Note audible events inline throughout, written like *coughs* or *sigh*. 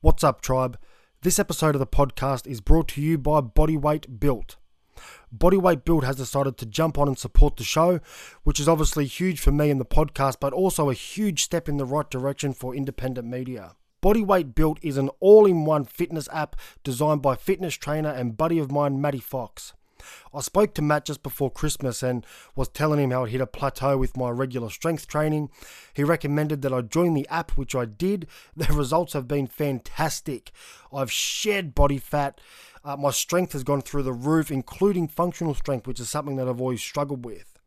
What's up, tribe? This episode of the podcast is brought to you by Bodyweight Built. Bodyweight Built has decided to jump on and support the show, which is obviously huge for me and the podcast, but also a huge step in the right direction for independent media. Bodyweight Built is an all in one fitness app designed by fitness trainer and buddy of mine, Matty Fox. I spoke to Matt just before Christmas and was telling him how I hit a plateau with my regular strength training. He recommended that I join the app, which I did. *laughs* The results have been fantastic. I've shed body fat. Uh, my strength has gone through the roof, including functional strength, which is something that I've always struggled with.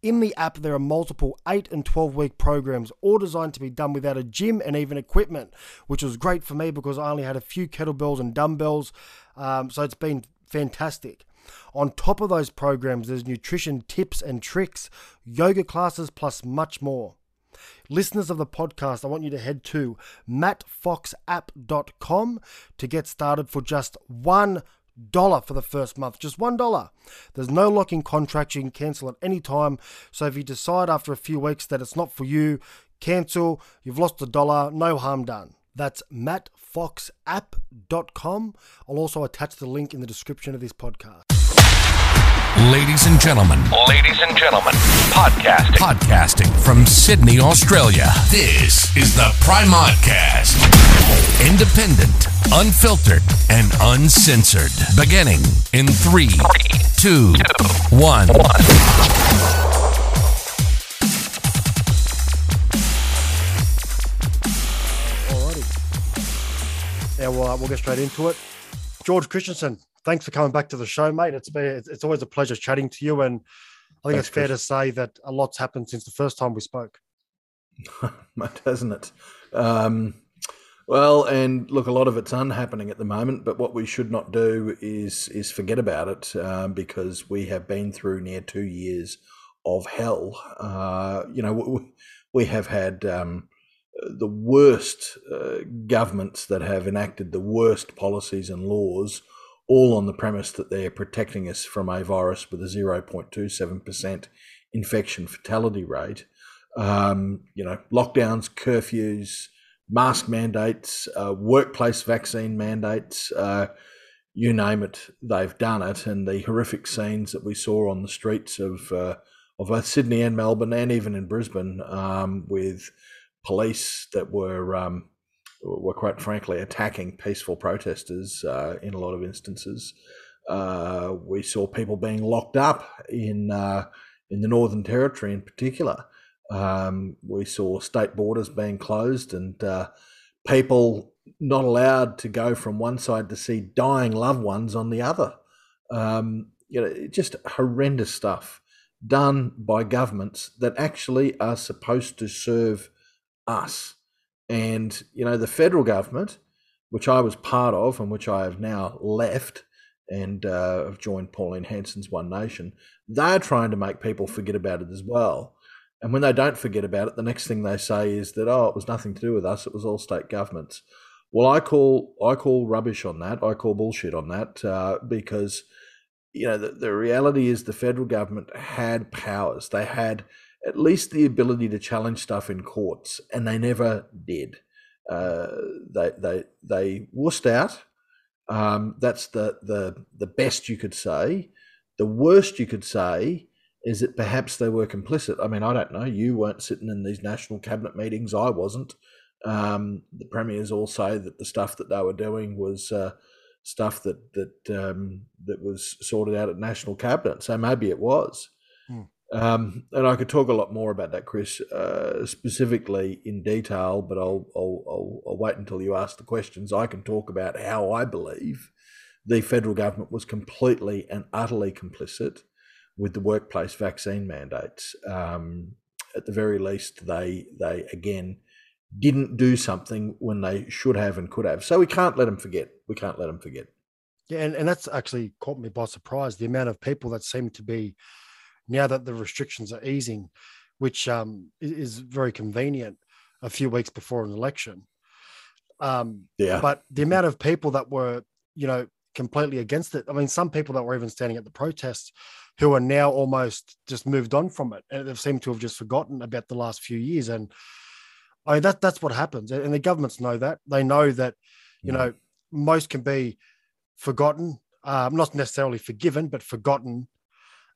In the app, there are multiple 8 and 12 week programs, all designed to be done without a gym and even equipment, which was great for me because I only had a few kettlebells and dumbbells. Um, so it's been fantastic. On top of those programs, there's nutrition tips and tricks, yoga classes, plus much more. Listeners of the podcast, I want you to head to mattfoxapp.com to get started for just one dollar for the first month. Just one dollar. There's no locking contract you can cancel at any time. So if you decide after a few weeks that it's not for you cancel. You've lost a dollar. No harm done. That's mattfoxapp.com i'll also attach the link in the description of this podcast Ladies and gentlemen, Ladies and gentlemen, podcasting. podcasting from Sydney, Australia. This is the Primodcast. Independent, unfiltered, and uncensored. Beginning in three, two, one. Alrighty. Yeah, well, uh, we'll get straight into it. George Christensen, thanks for coming back to the show, mate. It's been it's always a pleasure chatting to you, and I think Thanks, it's fair Chris. to say that a lot's happened since the first time we spoke. *laughs* Mate, hasn't it? Um, well, and look, a lot of it's unhappening at the moment. But what we should not do is is forget about it um, because we have been through near two years of hell. Uh, you know, we, we have had um, the worst uh, governments that have enacted the worst policies and laws, all on the premise that they're protecting us from a virus with a zero point two seven percent infection fatality rate um, you know, lockdowns, curfews, mask mandates, uh, workplace vaccine mandates, uh, you name it, they've done it. And the horrific scenes that we saw on the streets of uh, of both Sydney and Melbourne, and even in Brisbane, um, with police that were um, were quite frankly attacking peaceful protesters uh, in a lot of instances. Uh, we saw people being locked up in uh, in the Northern Territory, in particular. Um, we saw state borders being closed and uh, people not allowed to go from one side to see dying loved ones on the other. Um, you know, just horrendous stuff done by governments that actually are supposed to serve us. And, you know, the federal government, which I was part of and which I have now left and uh, have joined Pauline Hanson's One Nation, they're trying to make people forget about it as well. And when they don't forget about it, the next thing they say is that oh, it was nothing to do with us; it was all state governments. Well, I call I call rubbish on that. I call bullshit on that uh, because you know the, the reality is the federal government had powers. They had at least the ability to challenge stuff in courts, and they never did. Uh, they they they wussed out. Um, that's the the the best you could say. The worst you could say is that perhaps they were complicit. I mean, I don't know. You weren't sitting in these national cabinet meetings. I wasn't. Um, the premiers all say that the stuff that they were doing was uh, stuff that that um, that was sorted out at national cabinet. So maybe it was. Um, and I could talk a lot more about that, Chris, uh, specifically in detail. But I'll, I'll I'll I'll wait until you ask the questions. I can talk about how I believe the federal government was completely and utterly complicit with the workplace vaccine mandates. Um, at the very least, they they again didn't do something when they should have and could have. So we can't let them forget. We can't let them forget. Yeah, and, and that's actually caught me by surprise. The amount of people that seem to be now that the restrictions are easing, which um, is very convenient a few weeks before an election. Um, Yeah. but the amount of people that were, you know, completely against it. I mean, some people that were even standing at the protests who are now almost just moved on from it and they've seemed to have just forgotten about the last few years. And I mean, that that's what happens, and the governments know that. They know that, you Mm. know, most can be forgotten, um, not necessarily forgiven, but forgotten.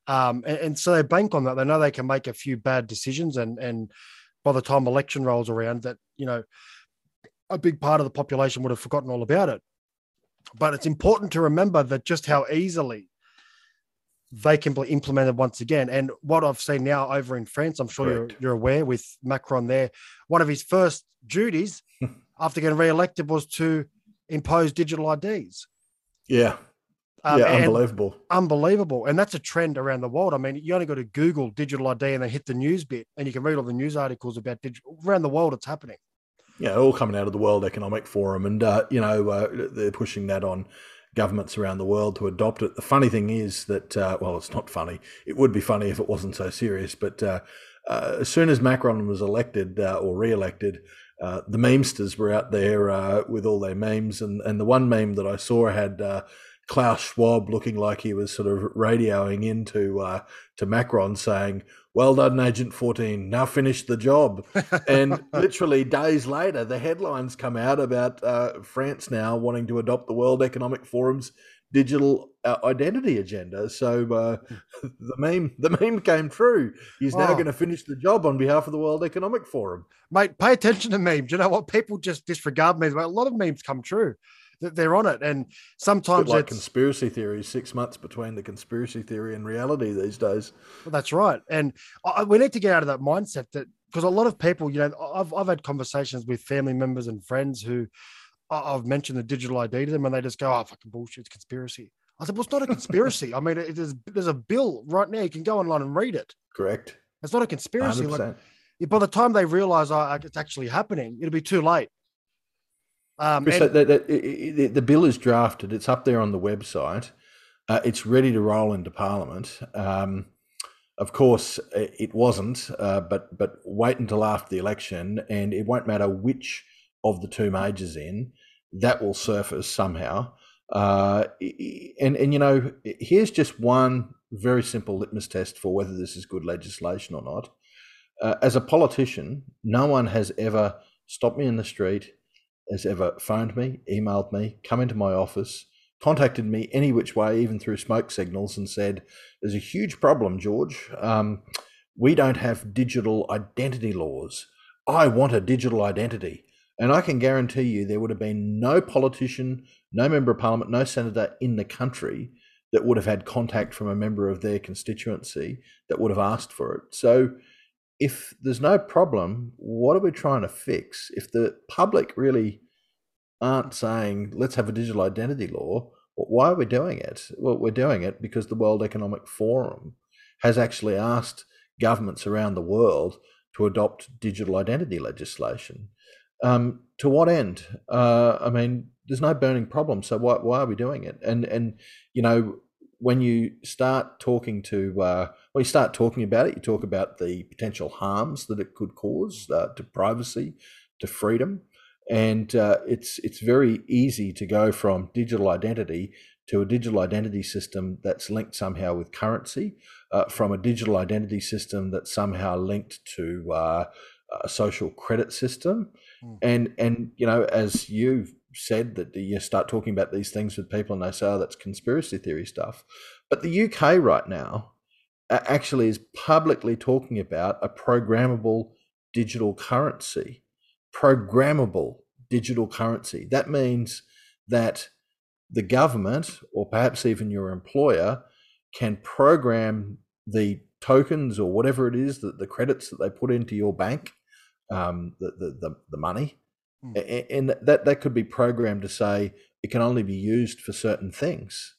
Um, and, and so they bank on that. They know they can make a few bad decisions, and and by the time election rolls around, that you know, a big part of the population would have forgotten all about it. But it's important to remember that just how easily they can be implemented once again. And what I've seen now over in France, I'm sure you're, you're aware with Macron there, one of his first duties *laughs* after getting re-elected was to impose digital IDs. Yeah, Um, yeah, unbelievable. unbelievable. And that's a trend around the world. I mean, you only go to Google digital ID and then hit the news bit, and you can read all the news articles about digital around the world. It's happening. Yeah, all coming out of the World Economic Forum, and uh, you know uh, they're pushing that on governments around the world to adopt it. The funny thing is that, uh, well, it's not funny. It would be funny if it wasn't so serious. But uh, uh, as soon as Macron was elected uh, or re-elected, uh, the memesters were out there uh, with all their memes, and and the one meme that I saw had. Uh, Klaus Schwab looking like he was sort of radioing into uh, to Macron saying, "Well done, Agent 14. Now finish the job." and *laughs* literally days later, the headlines come out about uh, France now wanting to adopt the World Economic Forum's digital uh, identity agenda. So uh, *laughs* the meme, the meme came true. He's now Oh. going to finish the job on behalf of the World Economic Forum. Mate, pay attention to memes. You know what? People just disregard memes. But a lot of memes come true. They're on it, and sometimes like it's conspiracy theories. Six months between the conspiracy theory and reality these days. That's right, and I, we need to get out of that mindset that because a lot of people, you know, I've I've had conversations with family members and friends who I've mentioned the digital ID to them, and they just go, "Oh, fucking bullshit, it's conspiracy." I said, "Well, it's not a conspiracy. I mean, it is, there's a bill right now. You can go online and read it. Correct. It's not a conspiracy. Like, 100%. by the time they realize oh, it's actually happening, it'll be too late." Um, Chris, and- that- the, the bill is drafted. It's up there on the website. Uh, it's ready to roll into Parliament. Um, of course, it wasn't, uh, but but wait until after the election, and it won't matter which of the two majors in that will surface somehow. Uh, and and you know, here's just one very simple litmus test for whether this is good legislation or not. Uh, as a politician, no one has ever stopped me in the street, has ever phoned me, emailed me, come into my office, contacted me any which way, even through smoke signals, and said, There's a huge problem, George. Um, we don't have digital identity laws. I want a digital identity. And I can guarantee you there would have been no politician, no member of parliament, no senator in the country that would have had contact from a member of their constituency that would have asked for it. So if there's no problem, what are we trying to fix? If the public really aren't saying, let's have a digital identity law, why are we doing it? Well, we're doing it because the World Economic Forum has actually asked governments around the world to adopt digital identity legislation. Um, to what end? Uh, I mean, there's no burning problem, so why, why are we doing it? And and you know, when you start talking to uh, when you start talking about it, you talk about the potential harms that it could cause uh, to privacy, to freedom, and uh, it's it's very easy to go from digital identity to a digital identity system that's linked somehow with currency, uh, from a digital identity system that's somehow linked to uh, a social credit system, Mm. and and you know as you've said that you start talking about these things with people and they say oh that's conspiracy theory stuff, but the UK right now actually is publicly talking about a programmable digital currency. Programmable digital currency. That means that the government, or perhaps even your employer, can program the tokens or whatever it is that the credits that they put into your bank, um, the, the, the, the money, Hmm. and that, that could be programmed to say it can only be used for certain things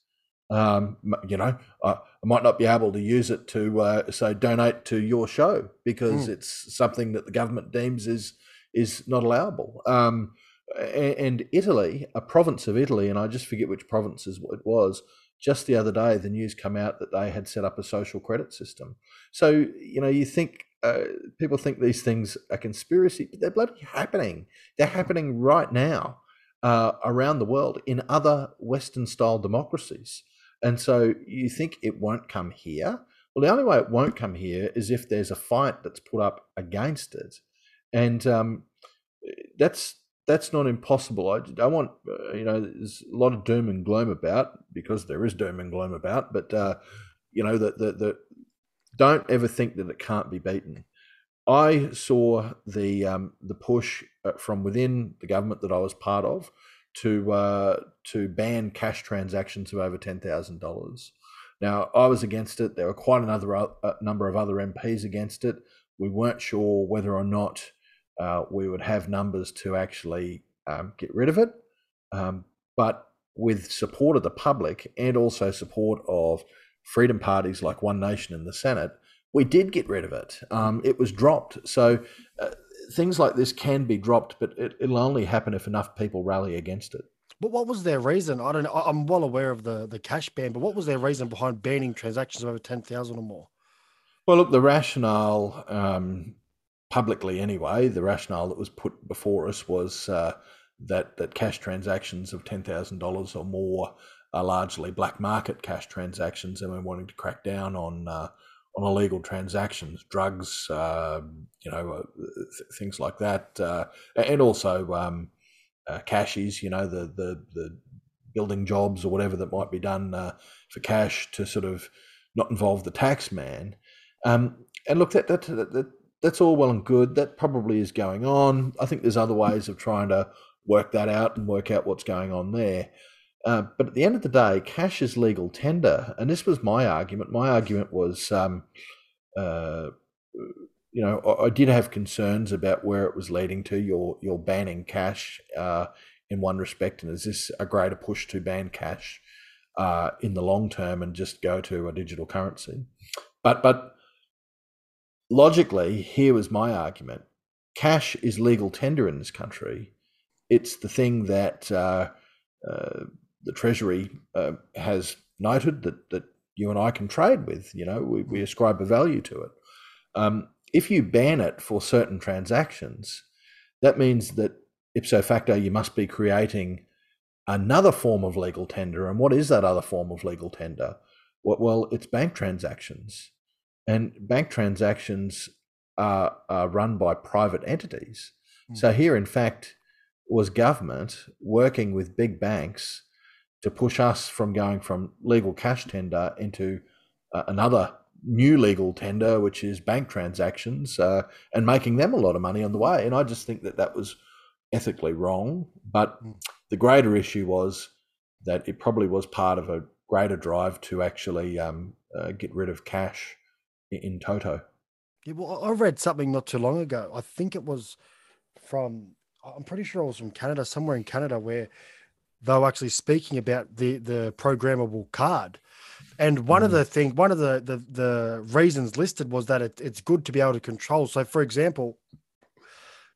um, you know, I, I might not be able to use it to uh, say donate to your show because Mm. it's something that the government deems is is not allowable. Um, and Italy, a province of Italy, and I just forget which province it was. Just the other day, the news come out that they had set up a social credit system. So you know, you think uh, people think these things are conspiracy, but they're bloody happening. They're happening right now uh, around the world in other Western style democracies. And so you think it won't come here? Well, the only way it won't come here is if there's a fight that's put up against it. And um, that's that's not impossible. I, I want uh, you know there's a lot of doom and gloom about because there is doom and gloom about, but uh, you know that the, the don't ever think that it can't be beaten. I saw the um, the push uh, from within the government that I was part of to uh, to ban cash transactions of over ten thousand dollars. Now I was against it. There were quite another uh, number of other MPs against it. We weren't sure whether or not uh, we would have numbers to actually um, get rid of it. Um, but with support of the public and also support of freedom parties like One Nation in the Senate, we did get rid of it. Um, it was dropped. So uh, things like this can be dropped, but it, will only happen if enough people rally against it. But what was their reason? I don't know. I'm well aware of the, the cash ban, but what was their reason behind banning transactions of over 10,000 or more? Well, look, the rationale um, publicly anyway, the rationale that was put before us was uh, that that cash transactions of ten thousand dollars or more are largely black market cash transactions, and we're wanting to crack down on uh, on illegal transactions, drugs, uh, you know, uh, th- things like that, uh, and also um, uh, cashies, you know, the the the building jobs or whatever that might be done for cash to sort of not involve the tax man. Um, and look, that, that, that that's all well and good. That probably is going on. I think there's other ways of trying to work that out and work out what's going on there. Uh, but at the end of the day, cash is legal tender, and this was my argument. My argument was, um, uh, you know, I, I, did have concerns about where it was leading to. You're you're banning cash uh, in one respect, and is this a greater push to ban cash uh, in the long term and just go to a digital currency? But but logically, here was my argument cash is legal tender in this country. It's the thing that uh, the Treasury uh, has noted that, that you and I can trade with. You know, we, we ascribe a value to it. Um, if you ban it for certain transactions, that means that ipso facto you must be creating another form of legal tender. And what is that other form of legal tender? Well, well it's bank transactions. And bank transactions are, are run by private entities. Mm. So here, in fact, was government working with big banks to push us from going from legal cash tender into uh, another new legal tender, which is bank transactions, uh, and making them a lot of money on the way. And I just think that that was ethically wrong. But mm. the greater issue was that it probably was part of a greater drive to actually um, uh, get rid of cash in toto. Yeah, well, I read something not too long ago. I think it was from, I'm pretty sure it was from Canada, somewhere in Canada, where they were actually speaking about the the programmable card. And one mm. of the things, one of the, the the reasons listed was that it, it's good to be able to control. So, for example,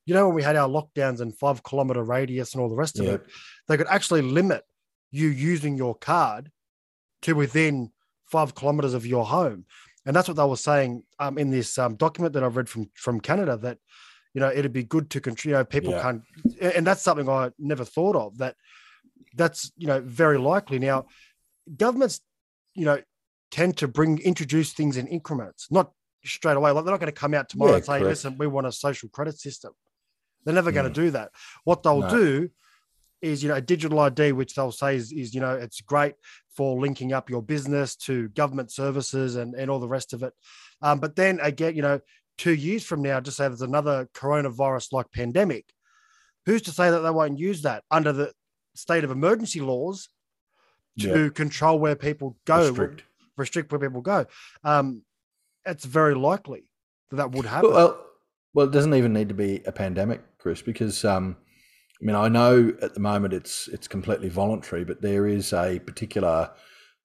you know when we had our lockdowns and five kilometer radius and all the rest of it, they could actually limit you using your card to within five kilometers of your home and that's what they were saying um, in this um, document that I've read from from Canada that you know it'd be good to control. You know, people yeah. can't, and that's something I never thought of. That that's you know very likely now. Governments, you know, tend to bring introduce things in increments, not straight away. Like they're not going to come out tomorrow yeah, and say, correct. "Listen, we want a social credit system." They're never mm. going to do that. What they'll no. do is you know a digital ID, which they'll say is, is you know it's great for linking up your business to government services and and all the rest of it. Um, but then again, you know, two years from now, just say there's another coronavirus like pandemic, who's to say that they won't use that under the state of emergency laws to yeah. control where people go, restrict. restrict where people go? Um, it's very likely that that would happen. Well, well, it doesn't even need to be a pandemic, Chris, because um, I mean, I know at the moment it's it's completely voluntary, but there is a particular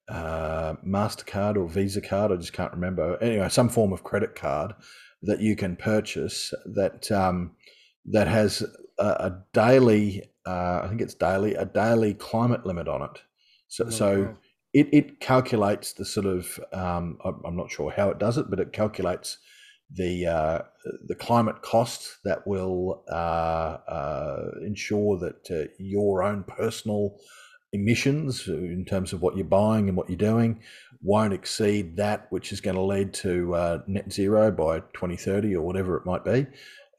uh, Mastercard or Visa card. I just can't remember. Anyway, some form of credit card that you can purchase that um, that has a, a daily. Uh, I think it's daily a daily climate limit on it. So, oh, so wow. it, it calculates the sort of um, I'm not sure how it does it, but it calculates the uh, the climate cost that will uh, uh, ensure that uh, your own personal emissions in terms of what you're buying and what you're doing won't exceed that which is going to lead to uh, net zero by 2030 or whatever it might be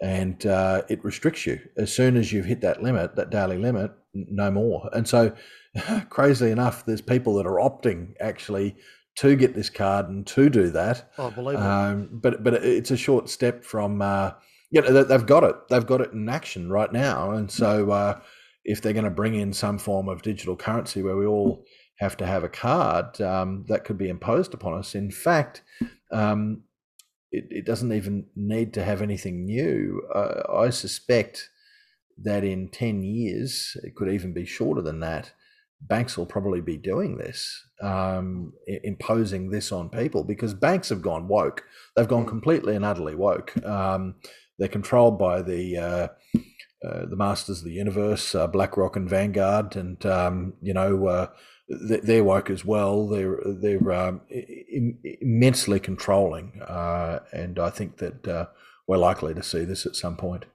and uh, it restricts you. As soon as you've hit that limit, that daily limit, no more. And so, *laughs* crazily enough, there's people that are opting actually to get this card and to do that. Oh, believe um, But but it's a short step from. Uh, you know, they've got it. They've got it in action right now, and so uh, if they're going to bring in some form of digital currency where we all have to have a card, um, that could be imposed upon us. In fact, um, it, it, doesn't even need to have anything new. Uh, I suspect that in 10 years, it could even be shorter than that, banks will probably be doing this, um, imposing this on people because banks have gone woke. They've gone mm. completely and utterly woke. Um, they're controlled by the uh, uh, the masters of the universe, uh, BlackRock and Vanguard, and um, you know uh, they're woke as well. They're they're um, immensely controlling, uh, and I think that uh, we're likely to see this at some point.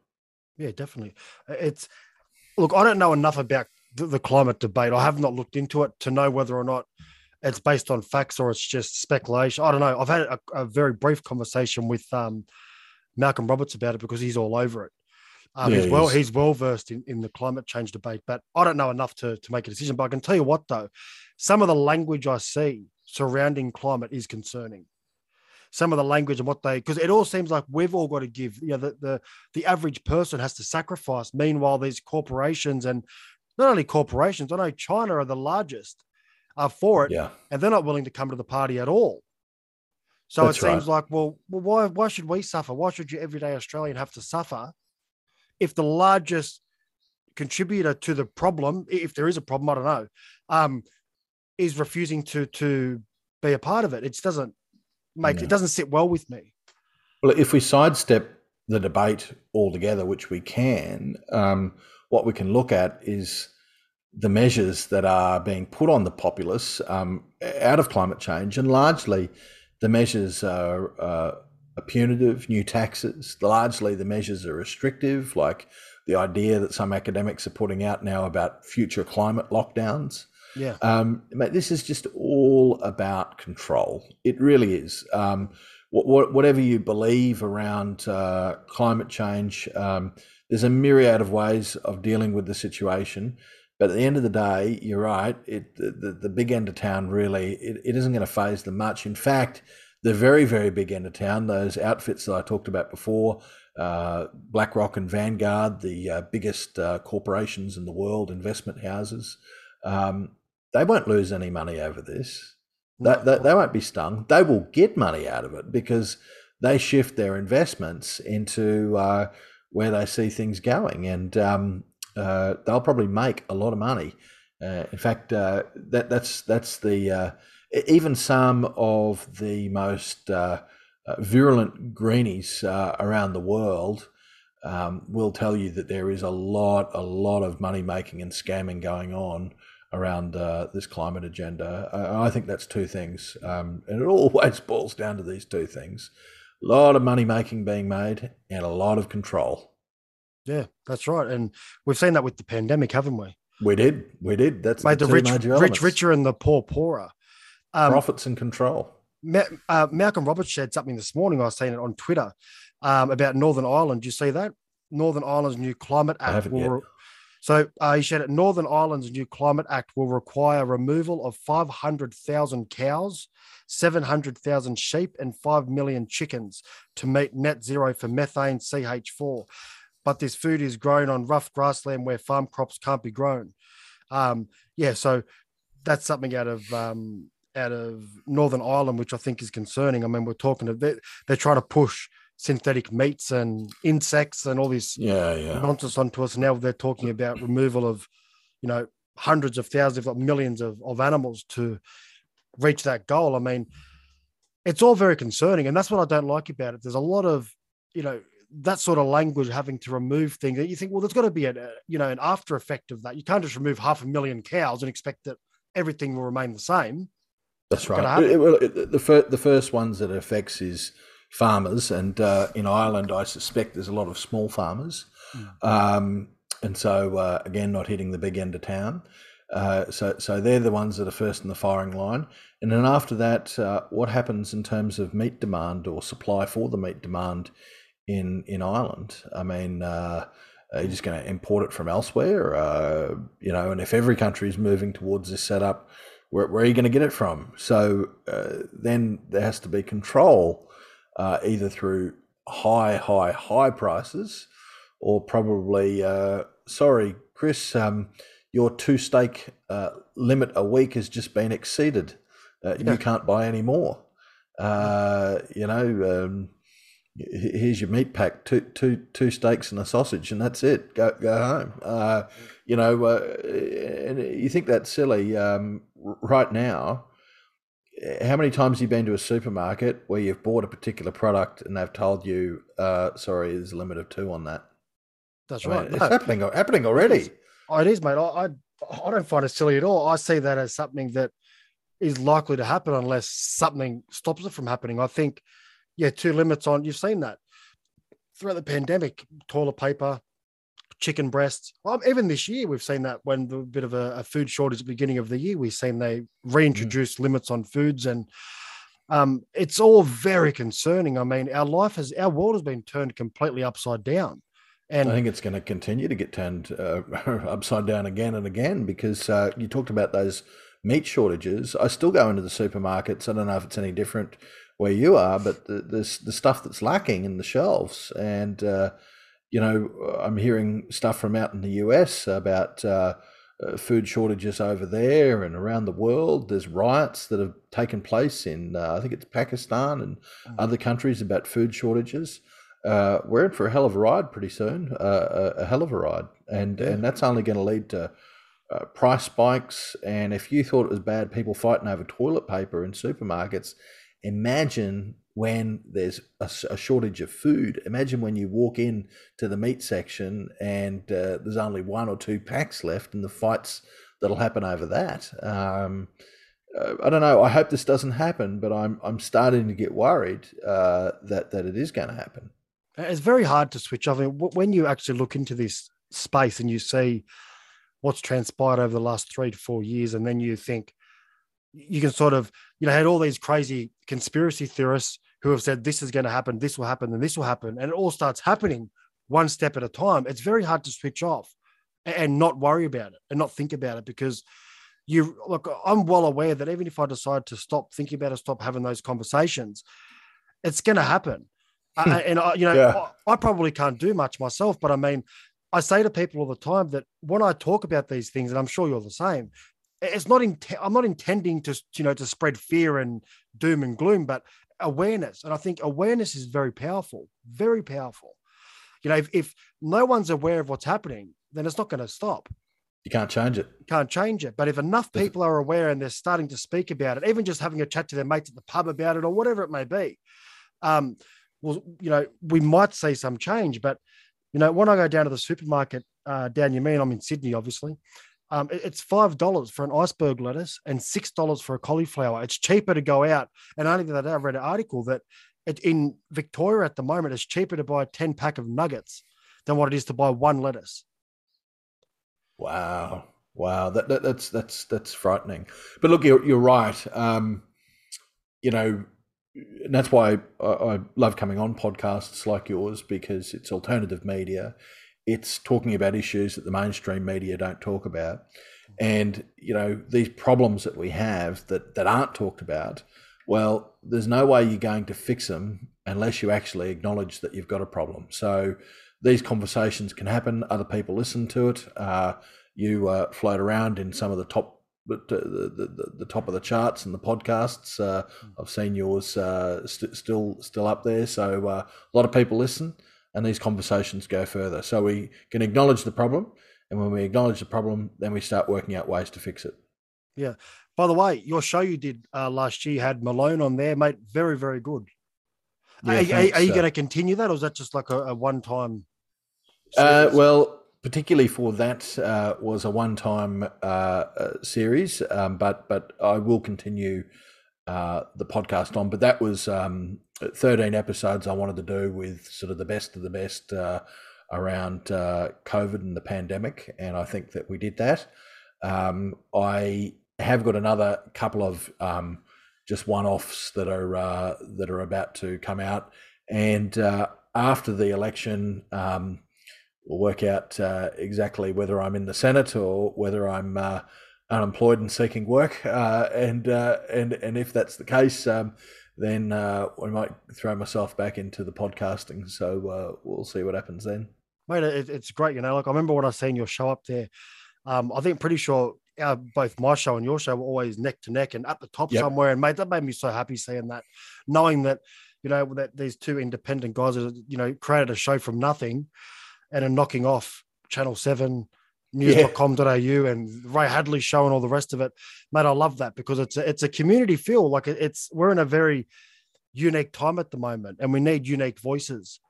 Yeah, definitely. It's look, I don't know enough about the, the climate debate. I have not looked into it to know whether or not it's based on facts or it's just speculation. I don't know. I've had a, a very brief conversation with um, Malcolm Roberts about it because he's all over it. Um, yeah, he's well he's well versed in, in the climate change debate, but I don't know enough to, to make a decision. But I can tell you what though, some of the language I see surrounding climate is concerning. Some of the language and what they because it all seems like we've all got to give, you know, the, the the average person has to sacrifice. Meanwhile, these corporations and not only corporations, I know China are the largest are for it, yeah. and they're not willing to come to the party at all. So That's it seems right. like, well, well, why why should we suffer? Why should you everyday Australian have to suffer if the largest contributor to the problem, if there is a problem, I don't know, um, is refusing to to be a part of it. It doesn't make no. it doesn't sit well with me. Well, if we sidestep the debate altogether, which we can, um, what we can look at is the measures that are being put on the populace um, out of climate change, and largely the measures are. Uh, punitive, new taxes. Largely, the measures are restrictive, like the idea that some academics are putting out now about future climate lockdowns. Yeah. Um, this is just all about control. It really is. Um, what, whatever you believe around uh, climate change, um, there's a myriad of ways of dealing with the situation. But at the end of the day, you're right. It the, the, the big end of town really it, it isn't going to faze them much. In fact, the very, very big end of town, those outfits that I talked about before, uh, BlackRock and Vanguard, the uh, biggest uh, corporations in the world, investment houses, um, they won't lose any money over this. They, they, they, won't be stung. They will get money out of it because they shift their investments into uh, where they see things going, and um, uh, they'll probably make a lot of money. Uh, in fact, that that's that's the even some of the most uh, uh, virulent greenies uh, around the world um, will tell you that there is a lot, a lot of money making and scamming going on around uh, this climate agenda. I think that's two things, um, and it *laughs* always boils down to these two things: a lot of money making being made and a lot of control. Yeah, that's right, and we've seen that with the pandemic, haven't we? We did, we did. That's made the, the rich, rich richer and the poor poorer. Um, Profits and control. Ma- uh, Malcolm Roberts shared something this morning. I was seeing it on Twitter um, about Northern Ireland. Do you see that? Northern Ireland's new climate act will. Re- so uh, he said that Northern Ireland's new climate act will require removal of 500,000 cows, 700,000 sheep, and 5 million chickens to meet net zero for methane CH4. But this food is grown on rough grassland where farm crops can't be grown. Um, yeah, so that's something out of um, out of Northern Ireland, which I think is concerning. I mean, we're talking of they're, they're trying to push synthetic meats and insects and all this yeah, yeah. nonsense onto us. Now they're talking about removal of, you know, hundreds of thousands, if not millions of, of animals to reach that goal. I mean, it's all very concerning. And that's what I don't like about it. There's a lot of, you know, that sort of language having to remove things that you think, well, there's got to be a, you know, an after effect of that. You can't just remove half a million cows and expect that everything will remain the same. That's right. It, it, it, the, fir- the first ones that it affects is farmers, and uh, in Ireland, I suspect there's a lot of small farmers, mm. um, and so uh, again, not hitting the big end of town. Uh, so, so they're the ones that are first in the firing line, and then after that, uh, what happens in terms of meat demand or supply for the meat demand in in Ireland. I mean, uh, are you just going to import it from elsewhere? Uh, you know, and if every country is moving towards this setup, where, where are you going to get it from? So uh, then there has to be control, uh, either through high, high, high prices, or probably, uh, sorry, Chris, um, your two steak uh, limit a week has just been exceeded. Uh, yeah. You can't buy any more. you know. Um, here's your meat pack, two, two, two steaks and a sausage, and that's it. Go, go home. Uh, you know, uh, you think that's silly. Um, right now, how many times have you been to a supermarket where you've bought a particular product and they've told you, uh, sorry, there's a limit of two on that? That's I right. Mean, it's happening, happening already. It is. Oh, it is, mate. I, I, I don't find it silly at all. I see that as something that is likely to happen unless something stops it from happening. I think – yeah, two limits on. You've seen that throughout the pandemic: toilet paper, chicken breasts. Well, even this year, we've seen that when the bit of a, a food shortage at the beginning of the year, we've seen they reintroduced mm. limits on foods, and um, it's all very concerning. I mean, our life has, our world has been turned completely upside down. And I think it's going to continue to get turned uh, *laughs* upside down again and again because uh, you talked about those meat shortages. I still go into the supermarkets. I don't know if it's any different where you are, but the, the, the stuff that's lacking in the shelves. And, uh, you know, I'm hearing stuff from out in the US about uh, uh, food shortages over there and around the world. There's riots that have taken place in, uh, I think it's Pakistan and mm. other countries about food shortages. Uh, we're in for a hell of a ride pretty soon, uh, a, a, hell of a ride. And, yeah. and that's only going to lead to price spikes. And if you thought it was bad, people fighting over toilet paper in supermarkets, imagine when there's a, a, shortage of food. Imagine when you walk in to the meat section and uh, there's only one or two packs left, and the fights that'll happen over that. Um, uh, I don't know. I hope this doesn't happen, but I'm I'm starting to get worried uh, that that it is going to happen. It's very hard to switch off. I mean, when you actually look into this space and you see what's transpired over the last three to four years, and then you think, you can sort of, you know, had all these crazy conspiracy theorists who have said this is going to happen, this will happen, and this will happen, and it all starts happening one step at a time. It's very hard to switch off and not worry about it and not think about it because you look. I'm well aware that even if I decide to stop thinking about it, stop having those conversations, it's going to happen. uh, and I, you know, yeah. I, I probably can't do much myself, but I mean, I say to people all the time that when I talk about these things, and I'm sure you're the same, it's not in, i'm not intending to you know to spread fear and doom and gloom but awareness and i think awareness is very powerful very powerful. You know if, if no one's aware of what's happening then it's not going to stop. You can't change it. You can't change it but if enough people are aware and they're starting to speak about it even just having a chat to their mates at the pub about it or whatever it may be um well you know we might see some change but you know when i go down to the supermarket uh, down you mean i'm in sydney obviously um, it's five dollars for an iceberg lettuce and six dollars for a cauliflower. It's cheaper to go out. And only that I read an article that it, in Victoria at the moment, it's cheaper to buy a ten pack of nuggets than what it is to buy one lettuce. Wow, wow, that, that that's that's that's frightening. But look, you're you're right. Um, you know, and that's why I, I love coming on podcasts like yours because it's alternative media it's talking about issues that the mainstream media don't talk about. And, you know, these problems that we have that, that aren't talked about, well, there's no way you're going to fix them unless you actually acknowledge that you've got a problem. So these conversations can happen. Other people listen to it. Uh, you uh, float around in some of the top the, the, the, top of the charts and the podcasts. Uh, I've seen yours uh, st- still still up there, so uh, a lot of people listen and these conversations go further. So we can acknowledge the problem, and when we acknowledge the problem, then we start working out ways to fix it. Yeah. By the way, your show you did uh, last year had Malone on there, mate. Very, very good. Yeah, are, are, are, you going to continue that, or is that just like a, a one-time? Uh, well, particularly for that uh, was a one-time uh, uh, series, um, but but I will continue uh, the podcast on. But that was um, 13 episodes I wanted to do with sort of the best of the best uh, around uh, COVID and the pandemic, and I think that we did that. Um, I have got another couple of um, just one-offs that are uh, that are about to come out, and uh, after the election, um, we'll work out uh, exactly whether I'm in the Senate or whether I'm uh, unemployed and seeking work. Uh, and uh, and and if that's the case, um, then uh, I might throw myself back into the podcasting. So uh, we'll see what happens then. Mate, it, it's great. You know, like I remember when I seen your show up there. Um, I think pretty sure our, both my show and your show were always neck to neck and at the top Yep. somewhere. And mate, that made me so happy seeing that, knowing that you know that these two independent guys, you know, created a show from nothing, and are knocking off Channel Seven, news.com.au, and Ray Hadley show and all the rest of it. Mate, I love that because it's a, it's a community feel. Like it's we're in a very unique time at the moment, and we need unique voices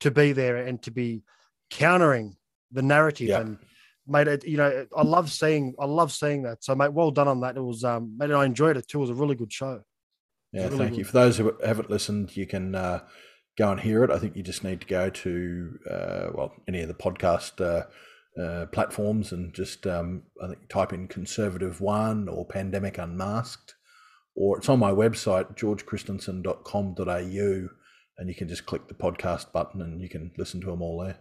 to be there and to be countering the narrative Yeah. and mate it, you know i love seeing i love seeing that so mate well done on that it was um mate i enjoyed it too it was a really good show Yeah, Really thank good. you. For those who haven't listened, you can uh, go and hear it. I think you just need to go to uh, well any of the podcast uh, uh, platforms and just um, I think type in conservative one or pandemic unmasked, or it's on my website georgechristensen.com.au, and you can just click the podcast button and you can listen to them all there.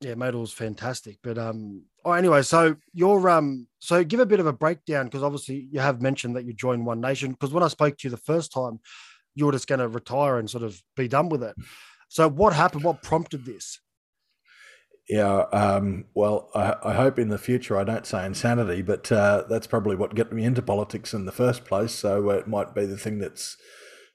yeah it fantastic but um oh anyway so you're um so give a bit of a breakdown because obviously you have mentioned that you joined one nation because when i spoke to you the first time you were just going to retire and sort of be done with it. So what happened? What prompted this Yeah, um, well, I, I hope in the future I don't say insanity, but uh, that's probably what got me into politics in the first place. So it might be the thing that's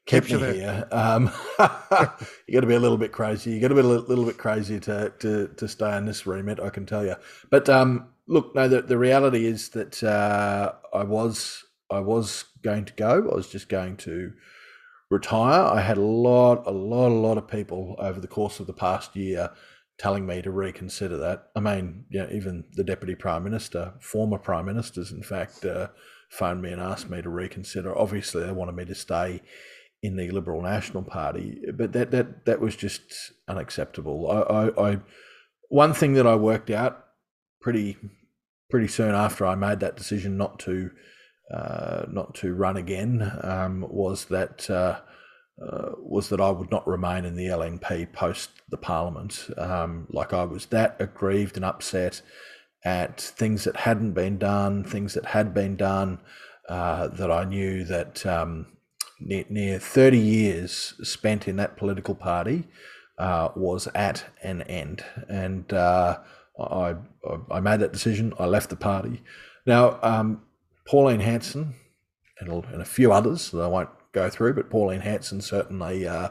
kept Keeps me you here. Um, *laughs* you got to be a little bit crazy. You got to be a little, little bit crazy to, to to stay in this remit. I can tell you. But um, look, no, the, the reality is that uh, I was I was going to go. I was just going to retire. I had a lot, a lot, a lot of people over the course of the past year telling me to reconsider that. I mean, know, even the deputy prime minister, former prime ministers, in fact, uh, phoned me and asked me to reconsider. Obviously, they wanted me to stay in the Liberal National Party, but that that that was just unacceptable. I, I, I one thing that I worked out pretty pretty soon after I made that decision not to uh, not to run again um, was that uh, uh, was that I would not remain in the LNP post the Parliament. Um, like I was that aggrieved and upset at things that hadn't been done, things that had been done, uh, that I knew that um, near, near 30 years spent in that political party uh, was at an end. And uh, I, I, I made that decision. I left the party. Now, um, Pauline Hanson and, and a few others that I won't go through, but Pauline Hanson certainly uh,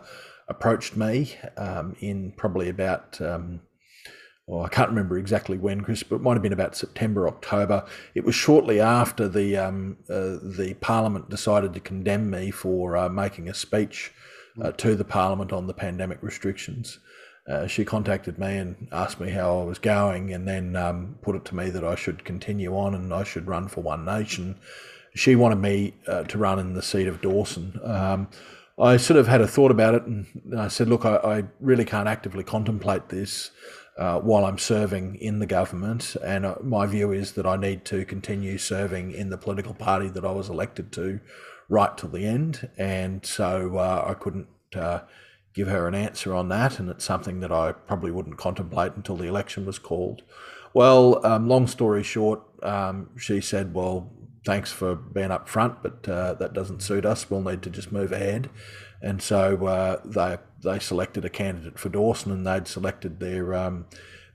approached me um, in probably about, um, well, I can't remember exactly when, Chris, but it might have been about September, October. It was shortly after the um, uh, the Parliament decided to condemn me for uh, making a speech uh, to the Parliament on the pandemic restrictions. Uh, she contacted me and asked me how I was going, and then um, put it to me that I should continue on and I should run for One Nation. She wanted me uh, to run in the seat of Dawson. Um, I sort of had a thought about it, and I said, "Look, I, I really can't actively contemplate this uh, while I'm serving in the government, and uh, my view is that I need to continue serving in the political party that I was elected to, right till the end. And so uh, I couldn't uh, give her an answer on that, and it's something that I probably wouldn't contemplate until the election was called. Well, um, long story short, um, she said, "Well, thanks for being upfront, but uh, that doesn't suit us. We'll need to just move ahead." And so uh, they they selected a candidate for Dawson, and they'd selected their um,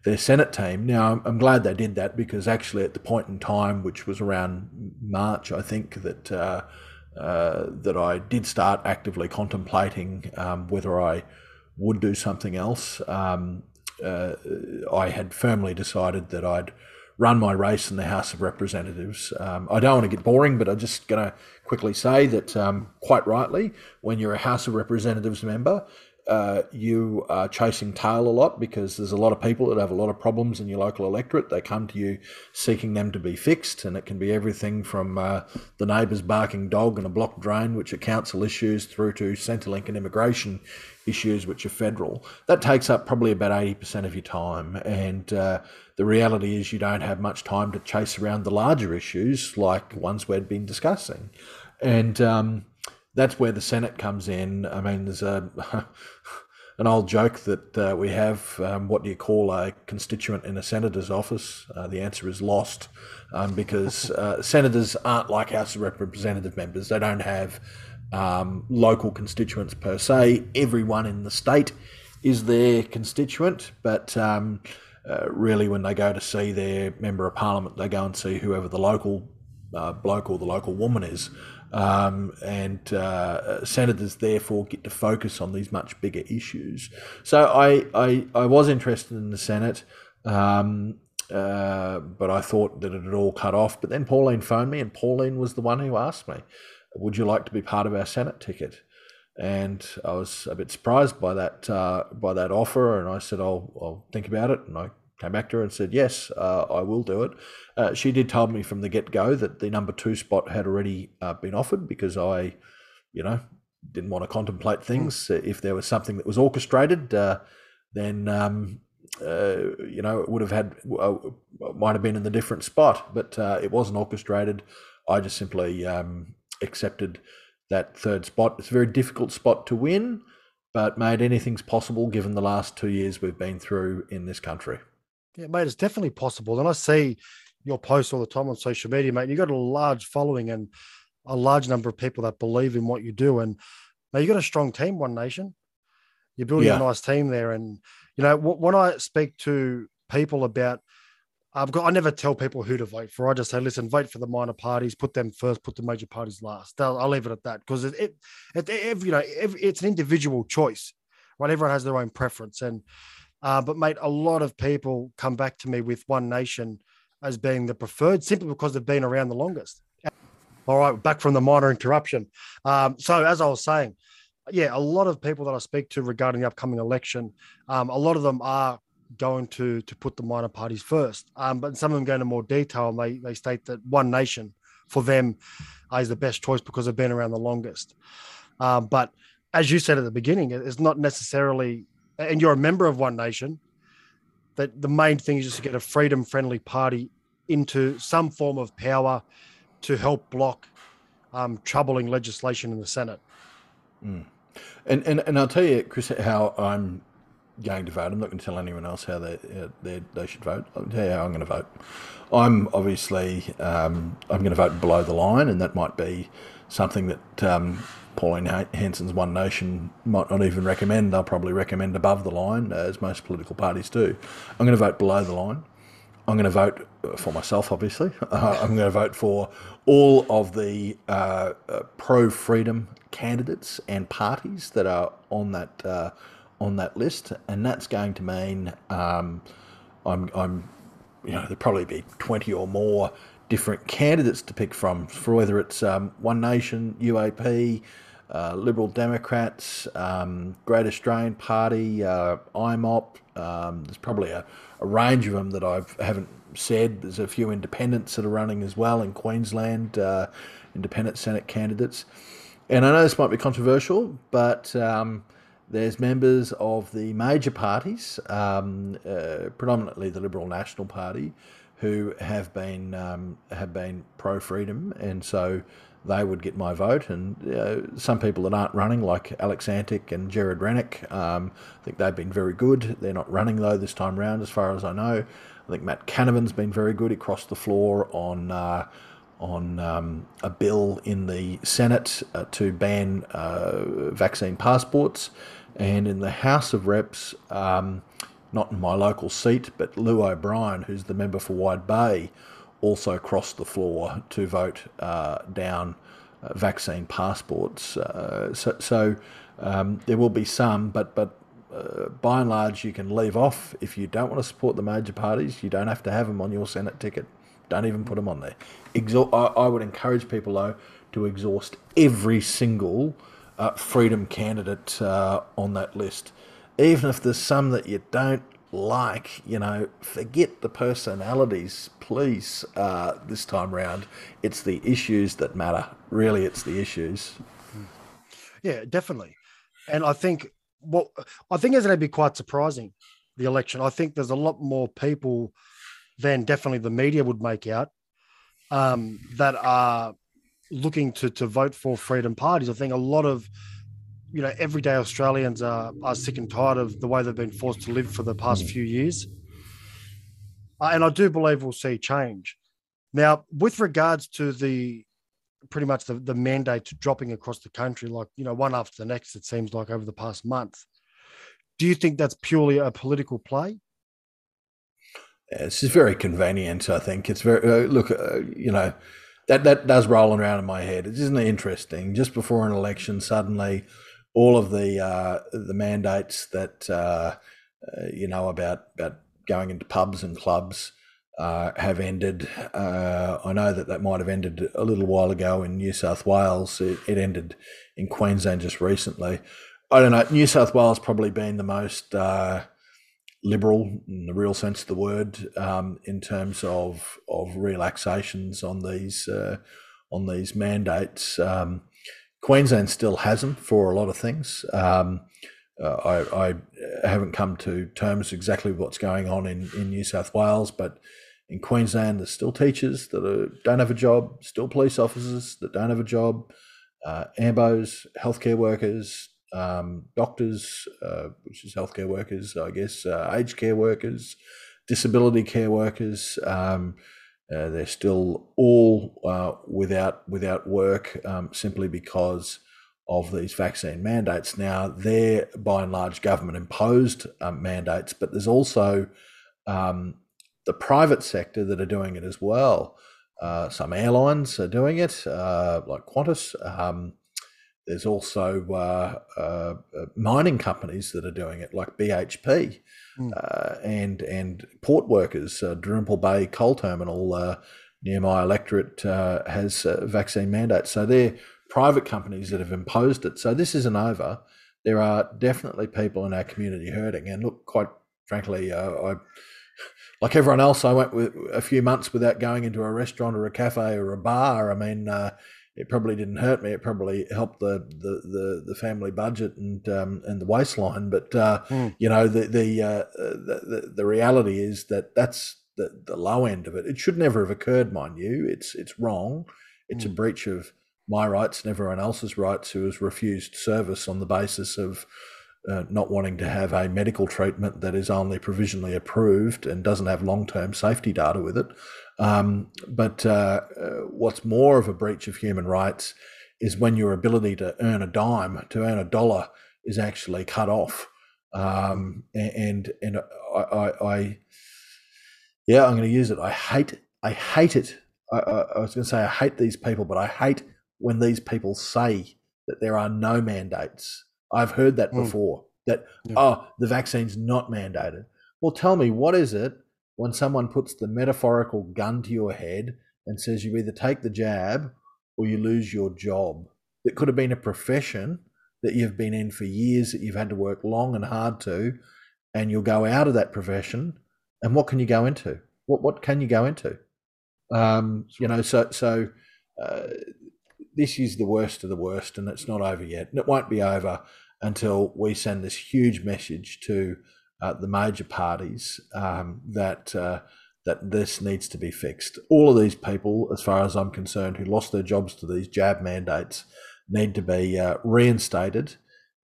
their Senate team. Now, I'm, I'm glad they did that because actually, at the point in time, which was around March, I think that uh, uh, that I did start actively contemplating um, whether I would do something else. Um, uh, I had firmly decided that I'd run my race in the House of Representatives. Um, I don't want to get boring, but I'm just going to quickly say that um, quite rightly, when you're a House of Representatives member, uh, you are chasing tail a lot because there's a lot of people that have a lot of problems in your local electorate. They come to you seeking them to be fixed, and it can be everything from uh, the neighbour's barking dog and a blocked drain, which are council issues, through to Centrelink and immigration issues, which are federal. That takes up probably about 80% of your time. And uh, the reality is, you don't have much time to chase around the larger issues like ones we've been discussing. And um, that's where the Senate comes in. I mean, there's a *laughs* an old joke that uh, we have. Um, what do you call a constituent in a senator's office? Uh, the answer is lost, um, because *laughs* uh, senators aren't like House of Representative members. They don't have um, local constituents per se. Everyone in the state is their constituent, but um, uh, really, when they go to see their member of parliament, they go and see whoever the local uh, bloke or the local woman is. Um, and uh, senators therefore get to focus on these much bigger issues. So I, I, I was interested in the Senate, um, uh, but I thought that it had all cut off. But then Pauline phoned me, and Pauline was the one who asked me, "Would you like to be part of our Senate ticket?" And I was a bit surprised by that uh, by that offer, and I said, "I'll, I'll think about it." And I came back to her and said, Yes, uh, I will do it. Uh, she did tell me from the get go that the number two spot had already uh, been offered because I, you know, didn't want to contemplate things. Hmm. If there was something that was orchestrated, uh, then, um, uh, you know, it would have had, uh, might have been in the different spot, but it wasn't orchestrated. I just simply um, accepted that third spot. It's a very difficult spot to win, but made anything's possible given the last two years we've been through in this country. Yeah, mate, it's definitely possible. And I see your posts all the time on social media, mate. You've got a large following and a large number of people that believe in what you do. And now you've got a strong team, One Nation. You're building yeah. a nice team there. And, you know, when I speak to people about, I've got, I never tell people who to vote for. I just say, listen, vote for the minor parties, put them first, put the major parties last. I'll, I'll leave it at that because it, it, it, it, you know, it, it's an individual choice, right? Everyone has their own preference. And, uh, but mate, a lot of people come back to me with One Nation as being the preferred simply because they've been around the longest. All right, back from the minor interruption. Um, so as I was saying, yeah, a lot of people that I speak to regarding the upcoming election, um, a lot of them are going to to put the minor parties first. Um, but some of them go into more detail and they they state that One Nation for them is the best choice because they've been around the longest. Um, but as you said at the beginning, it's not necessarily and you're a member of One Nation, that the main thing is just to get a freedom friendly party into some form of power to help block um, troubling legislation in the Senate. Mm. And, and and I'll tell you, Chris, how I'm going to vote. I'm not going to tell anyone else how they they, they should vote. I'll tell you how I'm going to vote. I'm obviously um, I'm going to vote below the line, and that might be something that um, Pauline Hanson's One Nation might not even recommend. They'll probably recommend above the line, as most political parties do. I'm going to vote below the line. I'm going to vote for myself, obviously. Uh, *laughs* I'm going to vote for all of the uh, uh, pro freedom candidates and parties that are on that uh, on that list, and that's going to mean um, I'm, I'm, you know, there'll probably be 20 or more different candidates to pick from, for whether it's um, One Nation, UAP, uh, Liberal Democrats, um, Great Australian Party, uh, IMOP. Um, there's probably a, a, range of them that I haven't said. There's a few independents that are running as well in Queensland, uh, independent Senate candidates. And I know this might be controversial, but um, there's members of the major parties, um, uh, predominantly the Liberal National Party, who have been um, have been pro freedom, and so they would get my vote. And uh, some people that aren't running, like Alex Antic and Gerard Rennick, um, I think they've been very good. They're not running though this time round, as far as I know. I think Matt Canavan's been very good. He crossed the floor on. Uh, on um, a bill in the Senate uh, to ban uh, vaccine passports, and in the House of Reps, um, not in my local seat, but Llew O'Brien, who's the member for Wide Bay, also crossed the floor to vote uh, down uh, vaccine passports. Uh, so, so um, there will be some, but but uh, by and large, you can leave off if you don't want to support the major parties. You don't have to have them on your Senate ticket. Don't even put them on there. I, I would encourage people though to exhaust every single uh, freedom candidate uh, on that list, even if there's some that you don't like, you know, forget the personalities, please, uh, this time round. It's the issues that matter. Really, it's the issues. Yeah, definitely. And I think what I think is going to be quite surprising, the election. I think there's a lot more people than definitely the media would make out um, that are looking to to vote for freedom parties. I think a lot of you know, everyday Australians are, are sick and tired of the way they've been forced to live for the past Mm. few years. Uh, and I do believe we'll see change. Now, with regards to the pretty much the, the mandate dropping across the country, like, you know, one after the next, it seems like over the past month, do you think that's purely a political play? It's just very convenient. I think it's very uh, look. Uh, you know, that that does roll around in my head. Isn't it interesting? Just before an election, suddenly, all of the uh, the mandates that uh, uh, you know about about going into pubs and clubs uh, have ended. Uh, I know that that might have ended a little while ago in New South Wales. It, it ended in Queensland just recently. I don't know. New South Wales probably been the most. Liberal in the real sense of the word um, in terms of of relaxations on these uh, on these mandates. Um, Queensland still hasn't for a lot of things. Um, uh, I, I haven't come to terms exactly what's going on in, in New South Wales, but in Queensland, there's still teachers that are, don't have a job, still police officers that don't have a job, uh, AMBOs, healthcare workers, um, doctors, uh, which is healthcare workers, I guess, uh, aged care workers, disability care workers. Um, uh, they're still all uh, without without work um, simply because of these vaccine mandates. Now they're by and large government imposed um, mandates, but there's also um, the private sector that are doing it as well. Uh, some airlines are doing it, uh, like Qantas. There's also uh, uh, mining companies that are doing it, like BHP, Mm. uh, and and port workers. Uh, Dalrymple Bay Coal Terminal uh, near my electorate uh, has uh, vaccine mandates. So they're private companies that have imposed it. So this isn't over. There are definitely people in our community hurting. And look, quite frankly, uh, I *laughs* like everyone else, I went with a few months without going into a restaurant or a cafe or a bar. I mean, uh, it probably didn't hurt me. It probably helped the the the, the family budget and um, and the waistline. But uh, Mm. you know, the the, uh, the the the reality is that that's the the low end of it. It should never have occurred, mind you. It's it's wrong. It's a breach of my rights and everyone else's rights who has refused service on the basis of uh, not wanting to have a medical treatment that is only provisionally approved and doesn't have long term safety data with it. Um, but uh, uh, what's more of a breach of human rights is when your ability to earn a dime, to earn a dollar, is actually cut off. Um, and and I, I, I yeah, I'm going to use it. I hate I hate it. I, I, was going to say I hate these people, but I hate when these people say that there are no mandates. I've heard that Mm. before. That Yeah. oh, the vaccine's not mandated. Well, tell me what is it when someone puts the metaphorical gun to your head and says you either take the jab or you lose your job? It could have been a profession that you've been in for years that you've had to work long and hard to, and you'll go out of that profession. And what can you go into? What what can you go into? Um, you know, so so uh, this is the worst of the worst, and it's not over yet. And it won't be over until we send this huge message to uh, the major parties um, that uh, that this needs to be fixed. All of these people, as far as I'm concerned, who lost their jobs to these jab mandates, need to be uh, reinstated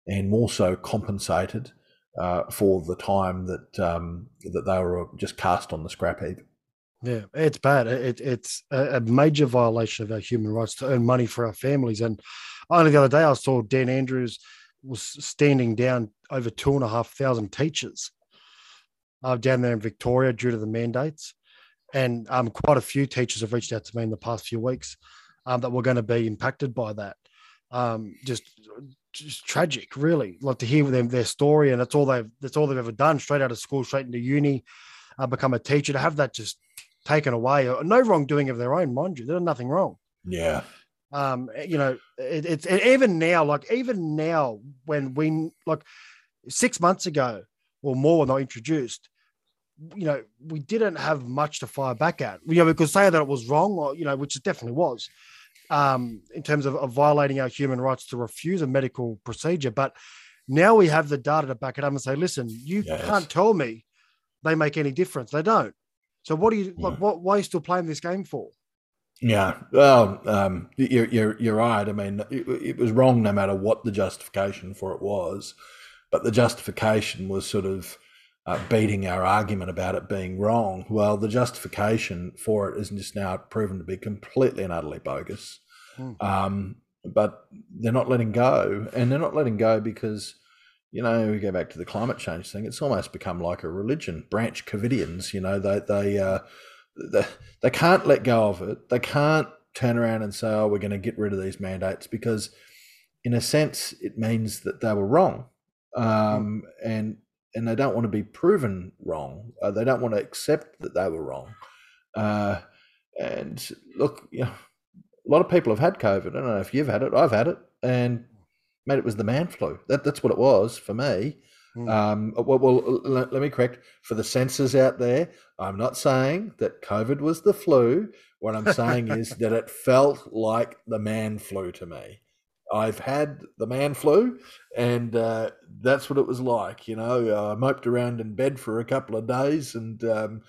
and more so compensated uh, for the time that um, that they were just cast on the scrap heap. Yeah, it's bad. It, it's a, a major violation of our human rights to earn money for our families. And only the other day, I saw Dan Andrews was standing down over two and a half thousand teachers uh, down there in Victoria due to the mandates. And um, quite a few teachers have reached out to me in the past few weeks um, that were going to be impacted by that. Um, just, just tragic, really. Like to hear them their story, and that's all they've that's all they've ever done. Straight out of school, straight into uni, uh, become a teacher. To have that just taken away, no wrongdoing of their own, mind you, they're nothing wrong. Yeah, Um, you know, it, it's and even now, like even now, when we like six months ago or more when they introduced, you know, we didn't have much to fire back at. You know, we could say that it was wrong, or you know, which it definitely was, um, in terms of, of violating our human rights to refuse a medical procedure. But now we have the data to back it up and say, listen, you Yes. can't tell me they make any difference. They don't. So what do you like? Mm. What why are you still playing this game for? Yeah, well, um, you're, you're you're right. I mean, it, it, was wrong no matter what the justification for it was, but the justification was sort of uh, beating our argument about it being wrong. Well, the justification for it is just now proven to be completely and utterly bogus. Hmm. Um, but they're not letting go, and they're not letting go because you know, we go back to the climate change thing. It's almost become like a religion. Branch Covidians, you know, they they uh, they, they can't let go of it. They can't turn around and say, "Oh, we're going to get rid of these mandates," because, in a sense, it means that they were wrong, um, and and they don't want to be proven wrong. Uh, they don't want to accept that they were wrong. Uh, and look, you know, a lot of people have had COVID. I don't know if you've had it. I've had it, and mate, it was the man flu. That, that's what it was for me. Mm. Um, well, well let, me correct for the censors out there. I'm not saying that COVID was the flu. What I'm saying is *laughs* that it felt like the man flu to me. I've had the man flu, and uh, that's what it was like. You know, uh, I moped around in bed for a couple of days and um,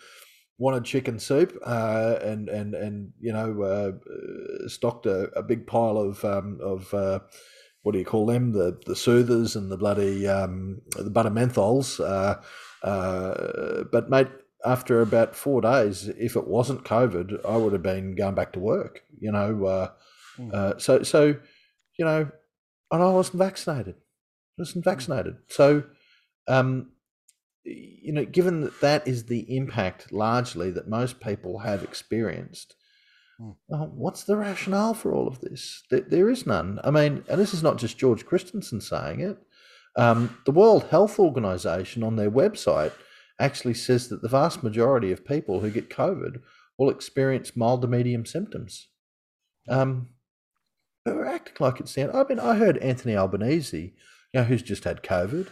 wanted chicken soup, uh, and and and you know, uh, stocked a, a, big pile of um, of uh, what do you call them? The the soothers and the bloody um, the butter menthols. Uh, uh, but mate, after about four days, if it wasn't COVID, I would have been going back to work. You know, uh, mm. so so you know, and I wasn't vaccinated. I wasn't hmm. vaccinated. So, um, you know, given that that is the impact largely that most people have experienced, well, what's the rationale for all of this? There, there is none. I mean, and this is not just George Christensen saying it. Um, the World Health Organization on their website actually says that the vast majority of people who get COVID will experience mild to medium symptoms. Um, but we're acting like it's down. I mean, I heard Anthony Albanese, you know, who's just had COVID,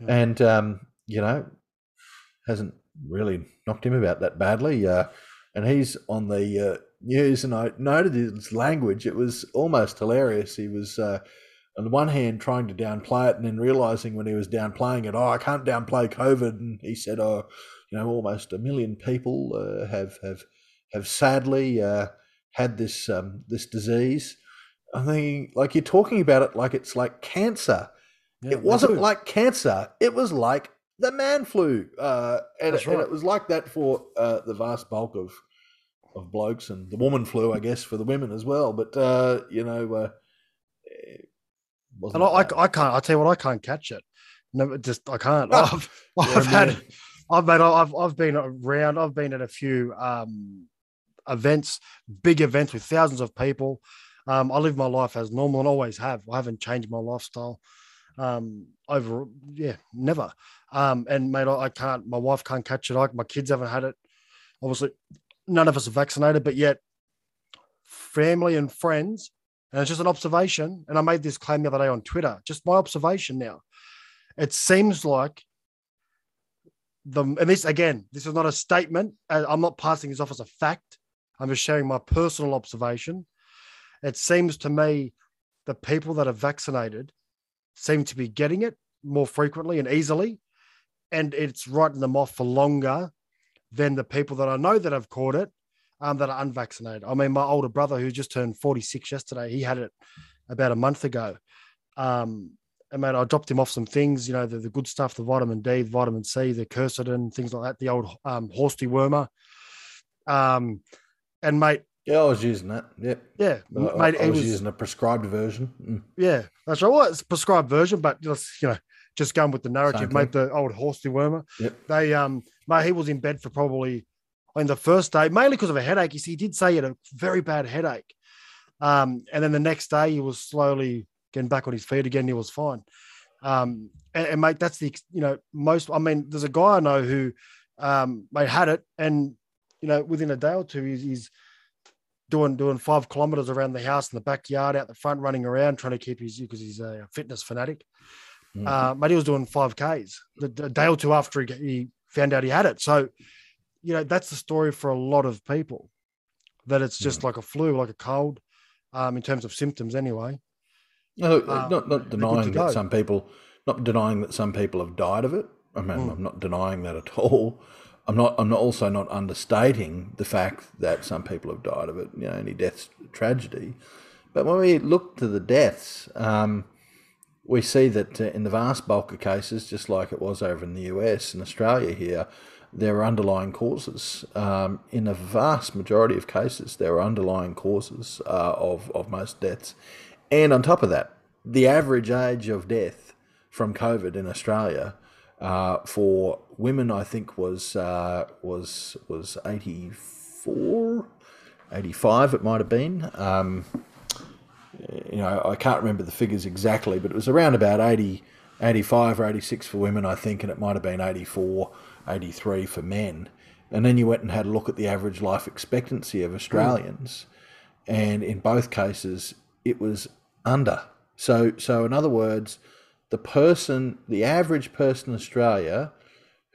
yeah. and um, you know, hasn't really knocked him about that badly. Uh, and he's on the uh, news, and I noted his language. It was almost hilarious. He was, uh, on the one hand, trying to downplay it, and then realizing when he was downplaying it, oh, I can't downplay COVID. And he said, oh, you know, almost a million people uh, have have have sadly uh, had this um, this disease. I think, like you're talking about it like it's like cancer. Yeah, it wasn't like cancer. It was like the man flu, uh, and, right. and, it was like that for uh, the vast bulk of of blokes and the woman flu, I guess, for the women as well. But uh, you know, uh, and I, I, I, can't. I tell you what, I can't catch it. No, just I can't. *laughs* Oh, I've, *laughs* I've had, I've made, I've I've been around. I've been at a few um, events, big events with thousands of people. Um, I live my life as normal and always have. I haven't changed my lifestyle um, over, yeah, never. Um, and mate, I, I, can't. My wife can't catch it. I, my kids haven't had it. Obviously, none of us are vaccinated, but yet family and friends, and it's just an observation. And I made this claim the other day on Twitter, just my observation now. It seems like the, and this again, this is not a statement. I'm not passing this off as a fact. I'm just sharing my personal observation. It seems to me the people that are vaccinated seem to be getting it more frequently and easily, and it's writing them off for longer than the people that I know that have caught it um, that are unvaccinated. I mean, my older brother who just turned 46 yesterday, he had it about a month ago. Um, and mate, I dropped him off some things, you know, the, the good stuff, the vitamin D, the vitamin C, the quercetin, things like that, the old um, horse dewormer. Um, and mate, yeah, I was using that. Yeah, I, mate, I was, was, using a prescribed version. Mm. Yeah, that's right. Well, it's prescribed version, but just you know, just going with the narrative, mate. The old horse dewormer. Yep. They um mate, he was in bed for probably in the first day, mainly because of a headache. He did say he had a very bad headache. Um, and then the next day he was slowly getting back on his feet again. He was fine. Um, and, and mate, that's the you know, most I mean, there's a guy I know who um mate had it and you know, within a day or two, he's, he's doing doing five kilometers around the house in the backyard, out the front, running around, trying to keep his because he's a fitness fanatic. Mm-hmm. Uh, but he was doing five Ks the, the, day or two after he, he found out he had it. So, you know, that's the story for a lot of people that it's just like a flu, like a cold, um, in terms of symptoms, anyway. No, um, not not denying that some people, not denying that some people have died of it. I mean, mm. I'm not denying that at all. I'm not. I'm not also not understating the fact that some people have died of it. You know, any deaths tragedy. But when we look to the deaths, um, we see that uh, in the vast bulk of cases, just like it was over in the US and Australia here, there are underlying causes. Um, in a vast majority of cases, there are underlying causes uh, of, of most deaths. And on top of that, the average age of death from COVID in Australia uh, for women, I think, was uh, was was 84, 85 it might have been. Um, you know, I can't remember the figures exactly, but it was around about 80, 85 or 86 for women, I think, and it might have been 84, 83 for men. And then you went and had a look at the average life expectancy of Australians, mm. and in both cases, it was under. So, so in other words, the person, the average person in Australia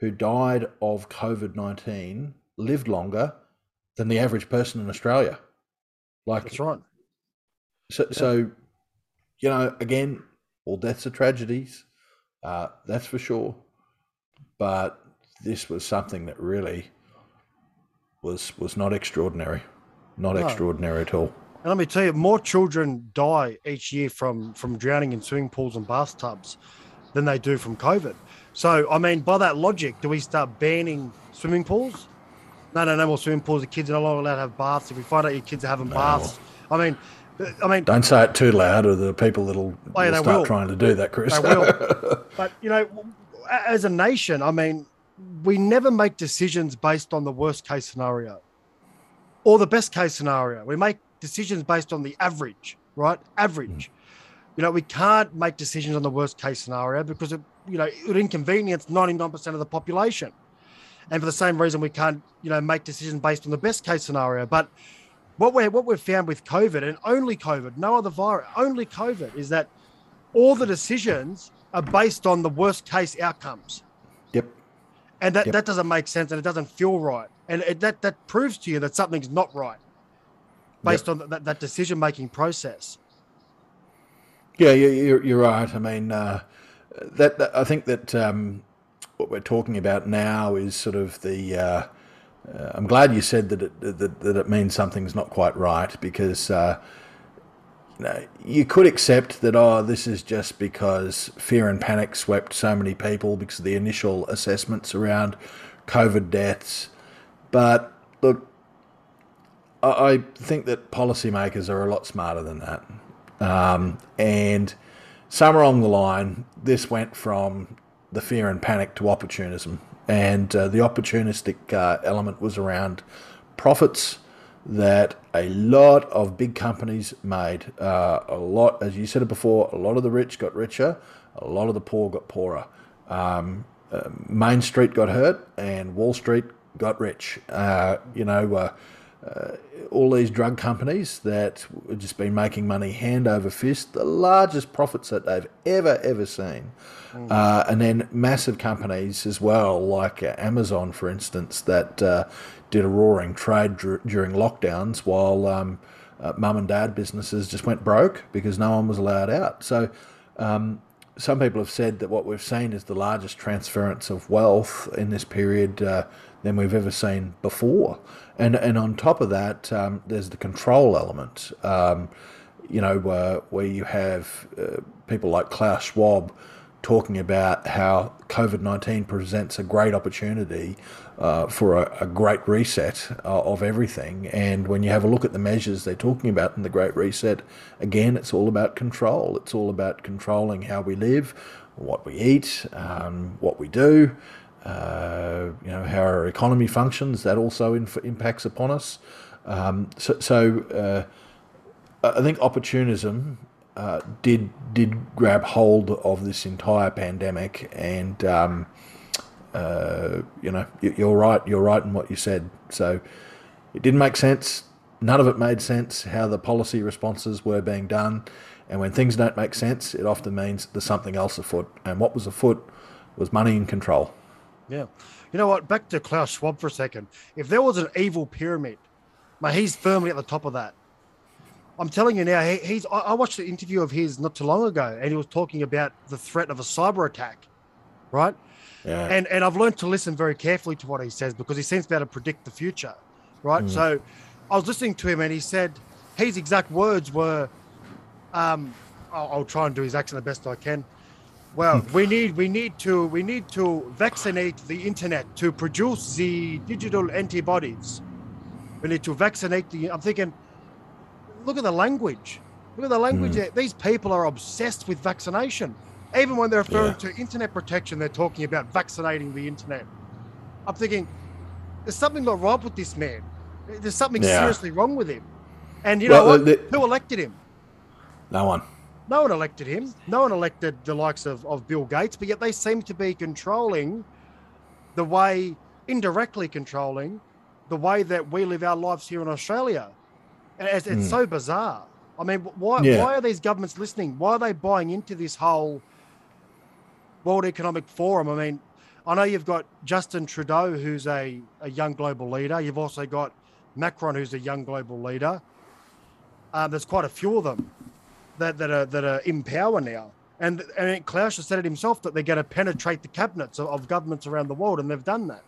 who died of COVID 19 lived longer than the average person in Australia. Like, That's right. So, yeah. so you know, again, all deaths are tragedies, uh, that's for sure. But this was something that really was was not extraordinary, not no. extraordinary at all. And let me tell you, more children die each year from from drowning in swimming pools and bathtubs than they do from COVID. So, I mean, by that logic, do we start banning swimming pools? No, no, no more swimming pools. The kids are no longer allowed to have baths. If we find out your kids are having no. baths, I mean, I mean, don't say it too loud, or the people that'll oh, yeah, will start will. trying to do that, Chris. They will. *laughs* but you know, as a nation, I mean, we never make decisions based on the worst case scenario or the best case scenario. We make decisions based on the average, right? Average. Mm. You know, we can't make decisions on the worst case scenario because it, you know, it would inconvenience 99% of the population. And for the same reason, we can't, you know, make decisions based on the best case scenario. But what we what we've found with COVID and only COVID, no other virus, only COVID, is that all the decisions are based on the worst case outcomes. Yep. And that, yep. that doesn't make sense and it doesn't feel right. And it, that that proves to you that something's not right based yep. on that, that decision making process. Yeah, you're, you're right. I mean, uh, that, that, I think that um, what we're talking about now is sort of the uh, uh, I'm glad you said that it, that, that it means something's not quite right because uh, you, know, you could accept that, oh, this is just because fear and panic swept so many people because of the initial assessments around COVID deaths. But look, I, I think that policymakers are a lot smarter than that. Um, and somewhere along the line, this went from the fear and panic to opportunism and uh, the opportunistic uh, element was around profits that a lot of big companies made. Uh, a lot, as you said it before, a lot of the rich got richer, a lot of the poor got poorer. Um, uh, Main Street got hurt, and Wall Street got rich. Uh, you know, uh, all these drug companies that have just been making money hand over fist, the largest profits that they've ever, ever seen. Mm. Uh, and then massive companies as well, like uh, Amazon, for instance, that uh, did a roaring trade dr- during lockdowns while um, uh, mum and dad businesses just went broke because no one was allowed out. So, um, some people have said that what we've seen is the largest transference of wealth in this period uh, than we've ever seen before. And and on top of that, um, there's the control element. Um, you know, uh, where you have uh, people like Klaus Schwab talking about how COVID 19 presents a great opportunity uh, for a, a, great reset uh, of everything. And when you have a look at the measures they're talking about in the Great Reset, again, it's all about control. It's all about controlling how we live, what we eat, um, what we do. Uh, you know how our economy functions. That also inf- impacts upon us. Um, so, so uh, I think opportunism uh, did did grab hold of this entire pandemic, and um, uh, you know you're right. You're right in what you said. So it didn't make sense. None of it made sense. How the policy responses were being done, and when things don't make sense, it often means there's something else afoot. And what was afoot was money and control. Yeah. You know what? Back to Klaus Schwab for a second. If there was an evil pyramid, man, he's firmly at the top of that. I'm telling you now, he, he's. I, I watched the interview of his not too long ago, and he was talking about the threat of a cyber attack, right? Yeah. And and I've learned to listen very carefully to what he says because he seems to be able to predict the future, right? So I was listening to him and he said his exact words were, um, I'll, I'll try and do his accent the best I can. Well, *laughs* we need we need to we need to vaccinate the internet to produce the digital antibodies. We need to vaccinate the. I'm thinking, look at the language. Look at the language. Hmm. there. These people are obsessed with vaccination. Even when they're referring Yeah. to internet protection, they're talking about vaccinating the internet. I'm thinking, there's something not right with this man. There's something Yeah. seriously wrong with him. And you Well, know what? the- Who elected him? No one. No one elected him. No one elected the likes of, of Bill Gates, but yet they seem to be controlling the way, indirectly controlling the way that we live our lives here in Australia. And it's, it's so bizarre. I mean, why. Yeah. why are these governments listening? Why are they buying into this whole World Economic Forum? I mean, I know you've got Justin Trudeau, who's a, a young global leader. You've also got Macron, who's a young global leader. Um, there's quite a few of them that, that are that are in power now. And and Klaus has said it himself that they're going to penetrate the cabinets of, of governments around the world, and they've done that.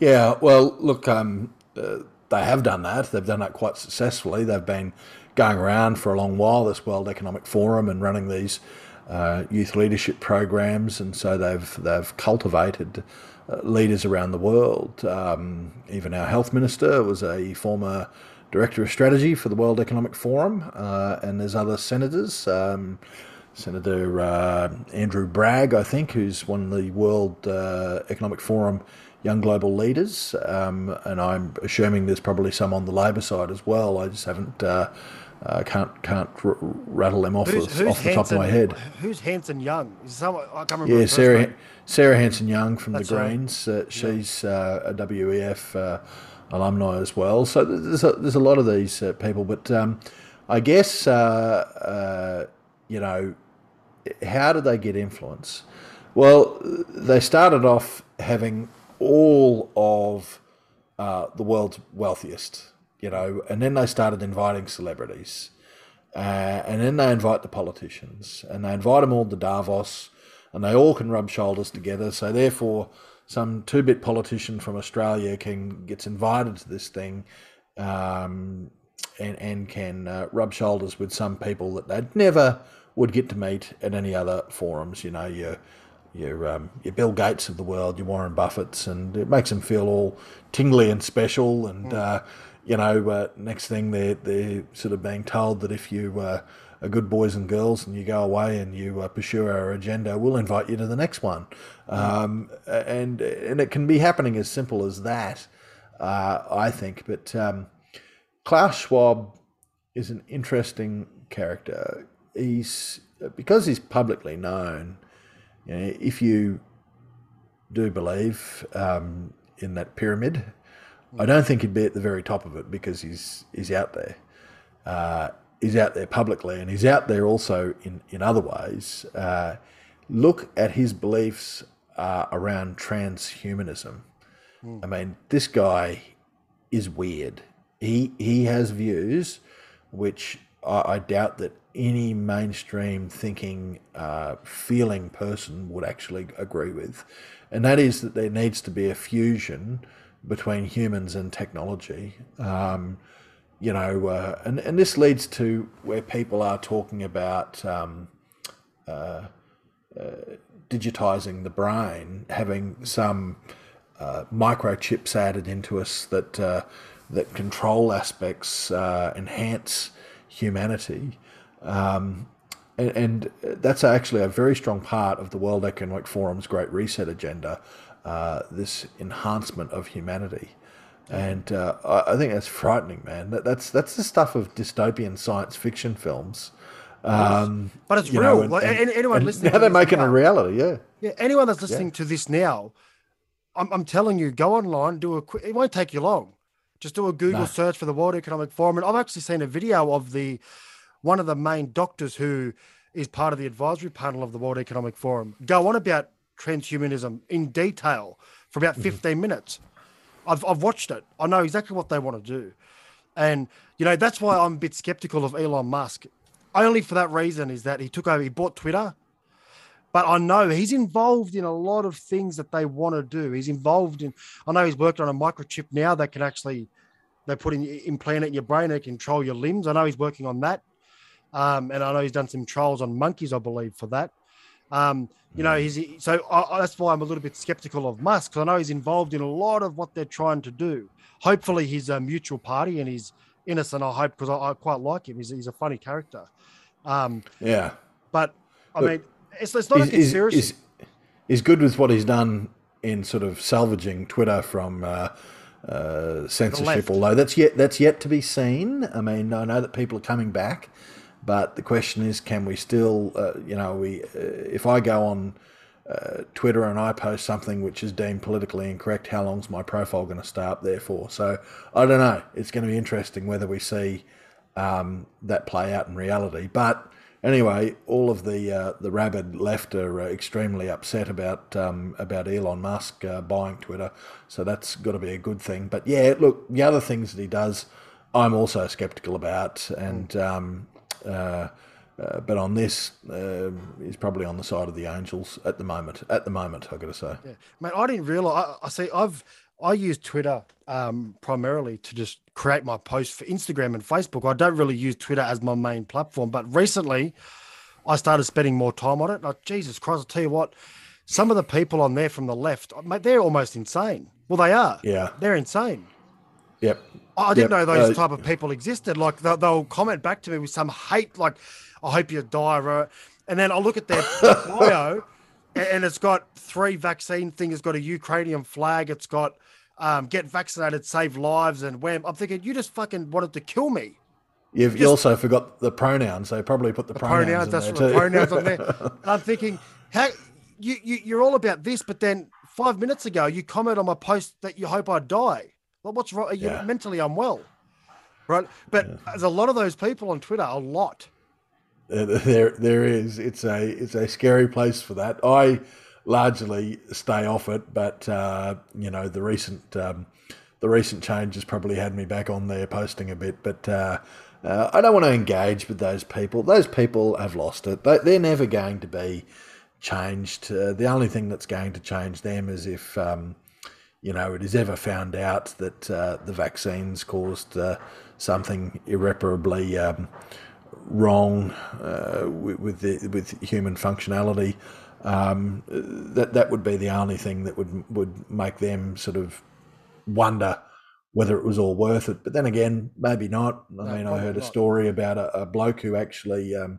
Yeah, well, look, um, uh, they have done that. They've done that quite successfully. They've been going around for a long while, this World Economic Forum, and running these uh, youth leadership programs, and so they've they've cultivated uh, leaders around the world. Um, even our health minister was a former director of strategy for the World Economic Forum, uh, and there's other senators. Um, Senator uh, Andrew Bragg, I think, who's one of the World uh, Economic Forum young global leaders, um, and I'm assuming there's probably some on the Labor side as well. I just haven't uh, uh, can't can't r- rattle them off, the, off the top of my head. Who's Hanson Young? Is someone I can't remember. Yeah, Sarah. Sarah Hanson Young from That's the right. Greens. Uh, she's uh, a WEF uh, alumni as well. So there's a, there's a lot of these uh, people, but um, I guess uh, uh, you know how did they get influence? Well, they started off having all of uh, the world's wealthiest, you know, and then they started inviting celebrities. Uh, and then they invite the politicians and they invite them all to Davos and they all can rub shoulders together. So therefore, some two-bit politician from Australia can gets invited to this thing um, and, and can uh, rub shoulders with some people that they'd never would get to meet at any other forums. You know, your your um, your Bill Gates of the world, your Warren Buffett's, and it makes them feel all tingly and special. And uh, you know, uh, next thing they're they're sort of being told that if you uh, are good boys and girls and you go away and you uh, pursue our agenda, we'll invite you to the next one. Um, and and it can be happening as simple as that, uh, I think. But um, Klaus Schwab is an interesting character. He's because he's publicly known. You know, if you do believe um, in that pyramid, I don't think he'd be at the very top of it because he's he's out there. Uh, he's out there publicly, and he's out there also in in other ways. Uh, look at his beliefs uh, around transhumanism. I mean, this guy is weird. He he has views which I, I doubt that any mainstream thinking, uh, feeling person would actually agree with, and that is that there needs to be a fusion between humans and technology. Um, you know, uh, and and this leads to where people are talking about. Um, digitizing the brain, having some uh, microchips added into us that uh, that control aspects, uh, enhance humanity, um, and, and that's actually a very strong part of the World Economic Forum's Great Reset agenda. Uh, this enhancement of humanity. And uh, I, I think that's frightening, man. That, that's that's the stuff of dystopian science fiction films. Um, But it's real. know, and- Like, and- anyone and listening Now to they're this making now- a reality, yeah. Yeah, anyone that's listening to this now, I'm, I'm telling you, go online, do a quick. It won't take you long. Just do a Google No. search for the World Economic Forum, and I've actually seen a video of the one of the main doctors who is part of the advisory panel of the World Economic Forum go on about transhumanism in detail for about 15 minutes. I've, I've watched it. I know exactly what they want to do. And, you know, that's why I'm a bit skeptical of Elon Musk. Only for that reason is that he took over, he bought Twitter. but I know he's involved in a lot of things that they want to do. He's involved in. I know he's worked on a microchip now that can actually they put in implant it in your brain and control your limbs. I know he's working on that, um, and I know he's done some trials on monkeys, I believe, for that. Um, you know, he's so I, that's why I'm a little bit skeptical of Musk because I know he's involved in a lot of what they're trying to do. Hopefully, he's a mutual party and he's innocent. I hope because I, I, quite like him. He's, he's a funny character. Um, yeah, but I Look, mean, it's, it's not a conspiracy. He's, he's, good with what he's done in sort of salvaging Twitter from uh, uh, censorship, although that's yet that's yet to be seen. I mean, I know that people are coming back, but the question is, can we still, uh, you know, we uh, if I go on uh, Twitter and I post something which is deemed politically incorrect, how long's my profile going to stay up there for? So I don't know. It's going to be interesting whether we see um, that play out in reality, but Anyway, all of the uh, the rabid left are uh, extremely upset about um, about Elon Musk uh, buying Twitter, so that's got to be a good thing. But yeah, look, the other things that he does, I'm also skeptical about, and um, uh, uh, but on this, uh, he's probably on the side of the Angels at the moment. At the moment, I got to say, yeah. mate, I didn't realize. I, I see. I've I use Twitter um, primarily to just create my posts for Instagram and Facebook. I don't really use Twitter as my main platform, but recently I started spending more time on it. Like, Jesus Christ, I'll tell you what, some of the people on there from the left, mate, they're almost insane. Well, they are. Yeah. They're insane. Yep. I didn't yep. know those uh, type of people existed. Like they'll, they'll, comment back to me with some hate, like "I hope you die," and then I'll look at their *laughs* bio, and it's got three vaccine things. It's got a Ukrainian flag. It's got um, get vaccinated, save lives, and wham. I'm thinking you just fucking wanted to kill me. You've just, also forgot the pronouns. They probably put the, the pronouns. pronouns that's the pronouns on there. *laughs* And I'm thinking, how you, you you're all about this, but then five minutes ago you comment on my post that you hope I die. Well, what's wrong? Are you yeah. mentally unwell? Right. But yeah. there's a lot of those people on Twitter, a lot. There, there is. It's a, it's a scary place for that. I largely stay off it, but uh, you know the recent um, the recent changes probably had me back on there posting a bit. But uh, uh, I don't want to engage with those people. Those people have lost it. They, are never going to be changed. Uh, the only thing that's going to change them is if um, you know it is ever found out that uh, the vaccines caused uh, something irreparably. Um, wrong with with, the, with human functionality um, that that would be the only thing that would would make them sort of wonder whether it was all worth it. But then again, maybe not. I no, mean, I heard a story about a, a bloke who actually, um,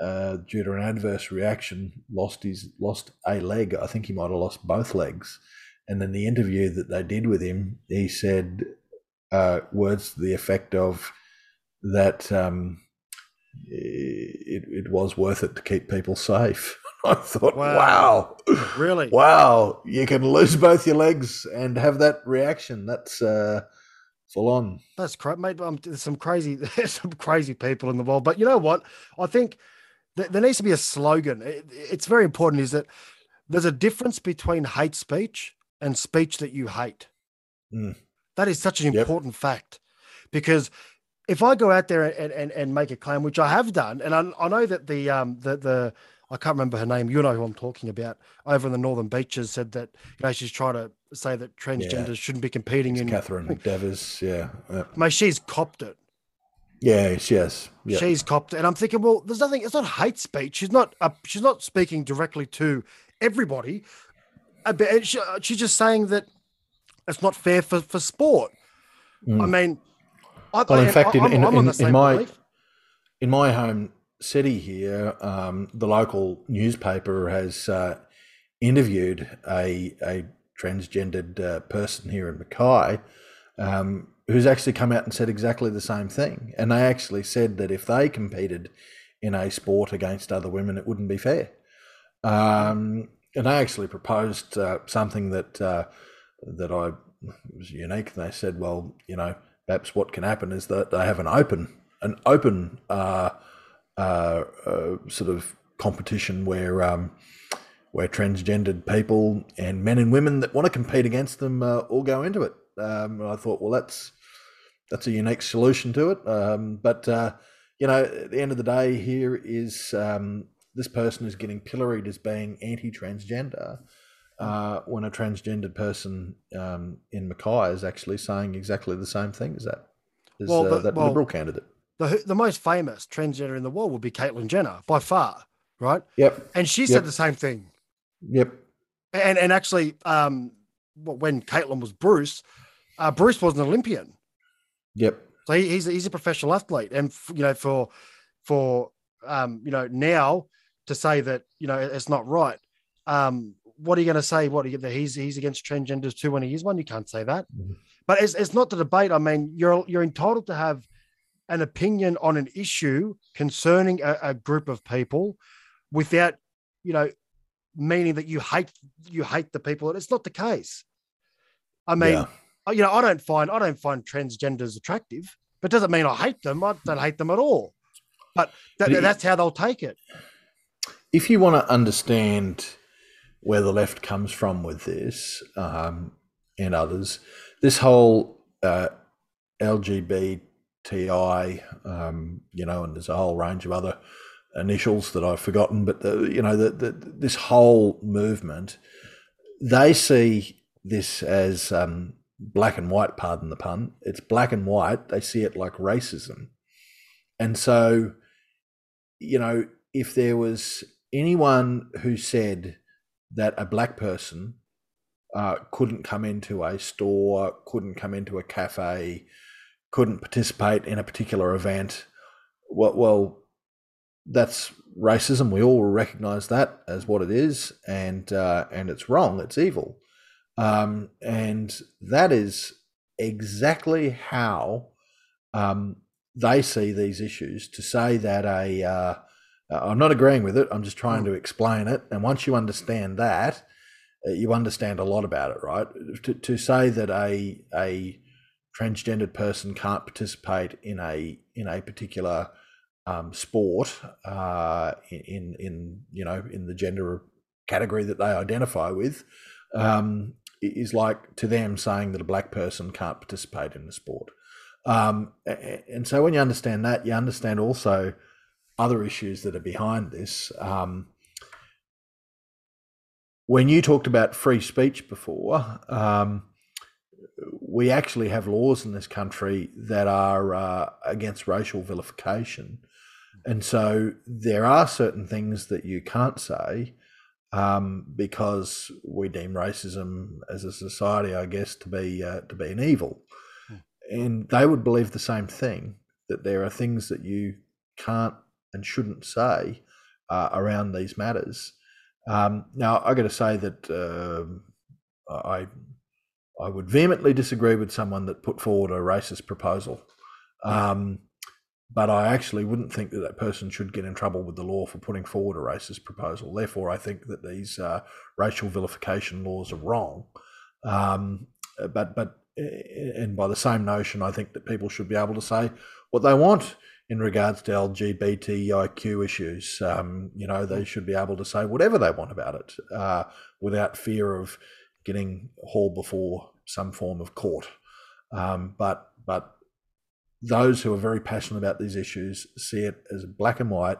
uh, due to an adverse reaction, lost his lost a leg. I think he might have lost both legs. And in the interview that they did with him, he said uh, words to the effect of that um, it, it was worth it to keep people safe. *laughs* I thought, wow. wow. Really? *laughs* Wow. You can lose both your legs and have that reaction. That's uh, full on. That's crazy, mate. Um, there's some crazy, *laughs* there's some crazy people in the world. But you know what? I think th- there needs to be a slogan. It, it's very important is that there's a difference between hate speech and speech that you hate. Mm. That is such an important fact because if I go out there and, and, and make a claim, which I have done, and I, I know that the um the the I can't remember her name. You know who I'm talking about. Over in the Northern Beaches, said that you know she's trying to say that transgenders yeah. shouldn't be competing it's in. Katherine *laughs* McDevers, yeah. Yep. Mate, she's copped it. Yeah, she has. Yep. She's copped it, and I'm thinking, well, there's nothing. It's not hate speech. She's not. Uh, she's not speaking directly to everybody. She, she's just saying that it's not fair for for sport. Mm. I mean, I, well, in I, fact, I, in, in, in, in my belief. in my home city here, um, the local newspaper has uh, interviewed a, a transgendered uh, person here in Mackay um, who's actually come out and said exactly the same thing. And they actually said that if they competed in a sport against other women, it wouldn't be fair. Um, and they actually proposed uh, something that uh, that I was unique. They said, well, you know, perhaps what can happen is that they have an open an open uh, uh, uh, sort of competition where um, where transgendered people and men and women that want to compete against them uh, all go into it. Um, I thought, well, that's that's a unique solution to it. Um, but you know, at the end of the day, here is um, this person is getting pilloried as being anti-transgender uh, when a transgendered person um, in Mackay is actually saying exactly the same thing as that as Well, uh, that well- liberal candidate. The, the most famous transgender in the world would be Caitlyn Jenner by far, right? Yep, And she Yep. said the same thing. yep, And and actually, um, when Caitlyn was Bruce, uh, Bruce was an Olympian, yep. so he, he's he's a professional athlete, and f- you know for for um, you know now to say that you know it's not right. Um, what are you going to say? What that he's he's against transgenders too when he is one? You can't say that. Mhm. But it's it's not the debate. I mean, you're you're entitled to have an opinion on an issue concerning a, a group of people without you know meaning that you hate you hate the people. It's not the case. I mean, Yeah. you know, I don't find I don't find transgenders attractive, but doesn't mean I hate them. I don't hate them at all. But it- that's how they'll take it. If you want to understand where the left comes from with this um, and others, this whole uh, LGBTI, um, you know, and there's a whole range of other initials that I've forgotten, but the, you know, the, the, this whole movement, they see this as um, black and white. Pardon the pun. It's black and white. They see it like racism, and so, you know, if there was anyone who said that a black person uh, couldn't come into a store, couldn't come into a cafe, couldn't participate in a particular event, well, well that's racism. We all recognise that as what it is, and uh, and it's wrong. It's evil, um, and that is exactly how um, they see these issues. To say that a uh, I'm not agreeing with it. I'm just trying to explain it. And once you understand that, uh, you understand a lot about it, right? To, to say that a a transgendered person can't participate in a in a particular um, sport uh, in in you know in the gender category that they identify with um, is like to them saying that a black person can't participate in the sport. Um, and so when you understand that, you understand also other issues that are behind this. Um, when you talked about free speech before, um, we actually have laws in this country that are uh, against racial vilification. And so there are certain things that you can't say um, because we deem racism as a society, I guess, to be uh, to be an evil. And they would believe the same thing that there are things that you can't and shouldn't say uh, around these matters. Um, now, I got to say that um I I would vehemently disagree with someone that put forward a racist proposal, um, but I actually wouldn't think that that person should get in trouble with the law for putting forward a racist proposal. Therefore, I think that these uh, racial vilification laws are wrong. Um, but but and by the same notion, I think that people should be able to say what they want in regards to LGBTIQ issues. Um, you know, they should be able to say whatever they want about it uh, without fear of getting hauled before some form of court. Um, but but those who are very passionate about these issues see it as black and white.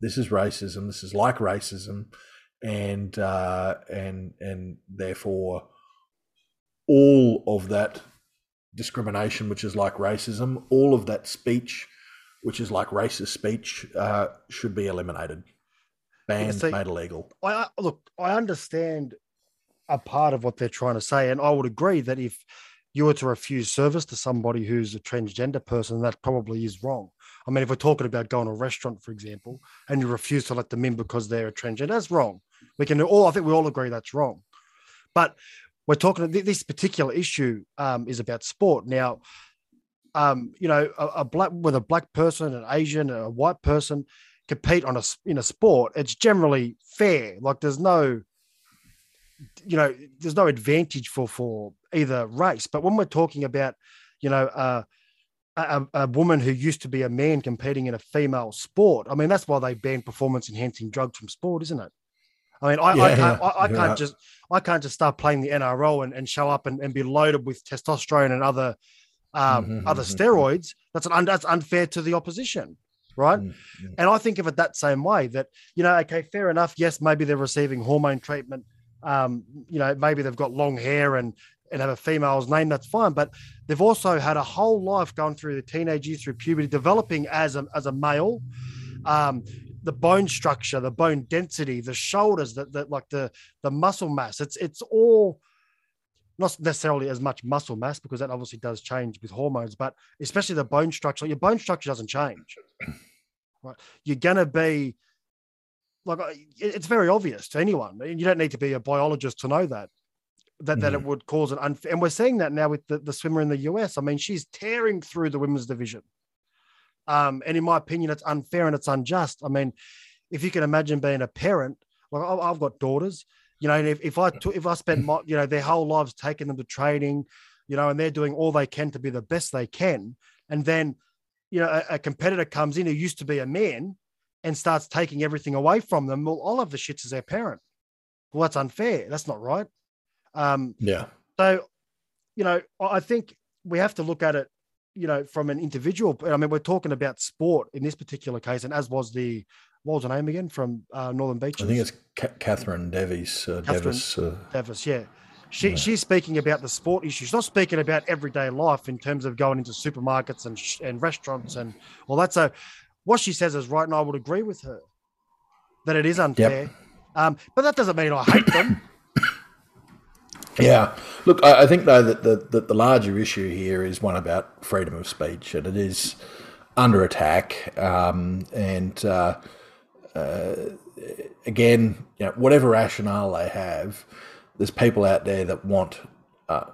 This is racism. This is like racism, and uh, and and therefore all of that discrimination, which is like racism, all of that speech, which is like racist speech, uh, should be eliminated, banned, see- made illegal. I I- look, I understand a part of what they're trying to say, and I would agree that if you were to refuse service to somebody who's a transgender person, that probably is wrong. I mean, if we're talking about going to a restaurant, for example, and you refuse to let them in because they're a transgender, that's wrong. We can all, I think we all agree that's wrong. But we're talking this particular issue um, is about sport now. Um, you know, a, a black with a black person, an Asian, a white person compete on a in a sport. It's generally fair. Like there's no, you know, there's no advantage for for either race. But when we're talking about, you know, uh, a, a woman who used to be a man competing in a female sport, I mean that's why they banned performance enhancing drugs from sport, isn't it? I mean, I, I can't, I, I can't right. just, I can't just start playing the NRL and, and show up and, and be loaded with testosterone and other, um, Mhm, other mhm, mhm. steroids. That's an un, that's unfair to the opposition. right? Mm, mm. And I think of it that same way that, you know, okay, fair enough. Yes, maybe they're receiving hormone treatment. Um, you know, maybe they've got long hair and and have a female's name, that's fine. But they've also had a whole life going through the teenage years, through puberty, developing as a as a male. Um, the bone structure, the bone density, the shoulders, that the, like the the muscle mass. It's it's all not necessarily as much muscle mass because that obviously does change with hormones, but especially the bone structure. Your bone structure doesn't change. *clears throat* Right? You're gonna be like it's very obvious to anyone. You don't need to be a biologist to know that. That, that it would cause an unfair, and we're seeing that now with the, the swimmer in the US. I mean, she's tearing through the women's division. Um, and in my opinion, it's unfair and it's unjust. I mean, if you can imagine being a parent, like I've got daughters, you know, and if, if I if I spent my, you know, their whole lives taking them to training, you know, and they're doing all they can to be the best they can, and then, you know, a, a competitor comes in who used to be a man and starts taking everything away from them, well, I'll have the shits as their parent. Well, that's unfair. That's not right. Um, Yeah. so, you know, I I think we have to look at it, you know, from an individual. I mean, we're talking about sport in this particular case, and as was the what was her name again from uh, Northern Beaches? I think it's Ca- Katherine Davies. Uh, Katherine- Davis. Uh, Davis. Yeah, she she's speaking about the sport issue. She's not speaking about everyday life in terms of going into supermarkets and sh- and restaurants and all that. So, what she says is right, and I would agree with her that it is unfair. Um, but that doesn't mean I hate them. *coughs* Yeah, look, I, I think though that the, that the larger issue here is one about freedom of speech, and it is under attack. Um, and uh, uh, again, you know, whatever rationale they have, there's people out there that want uh,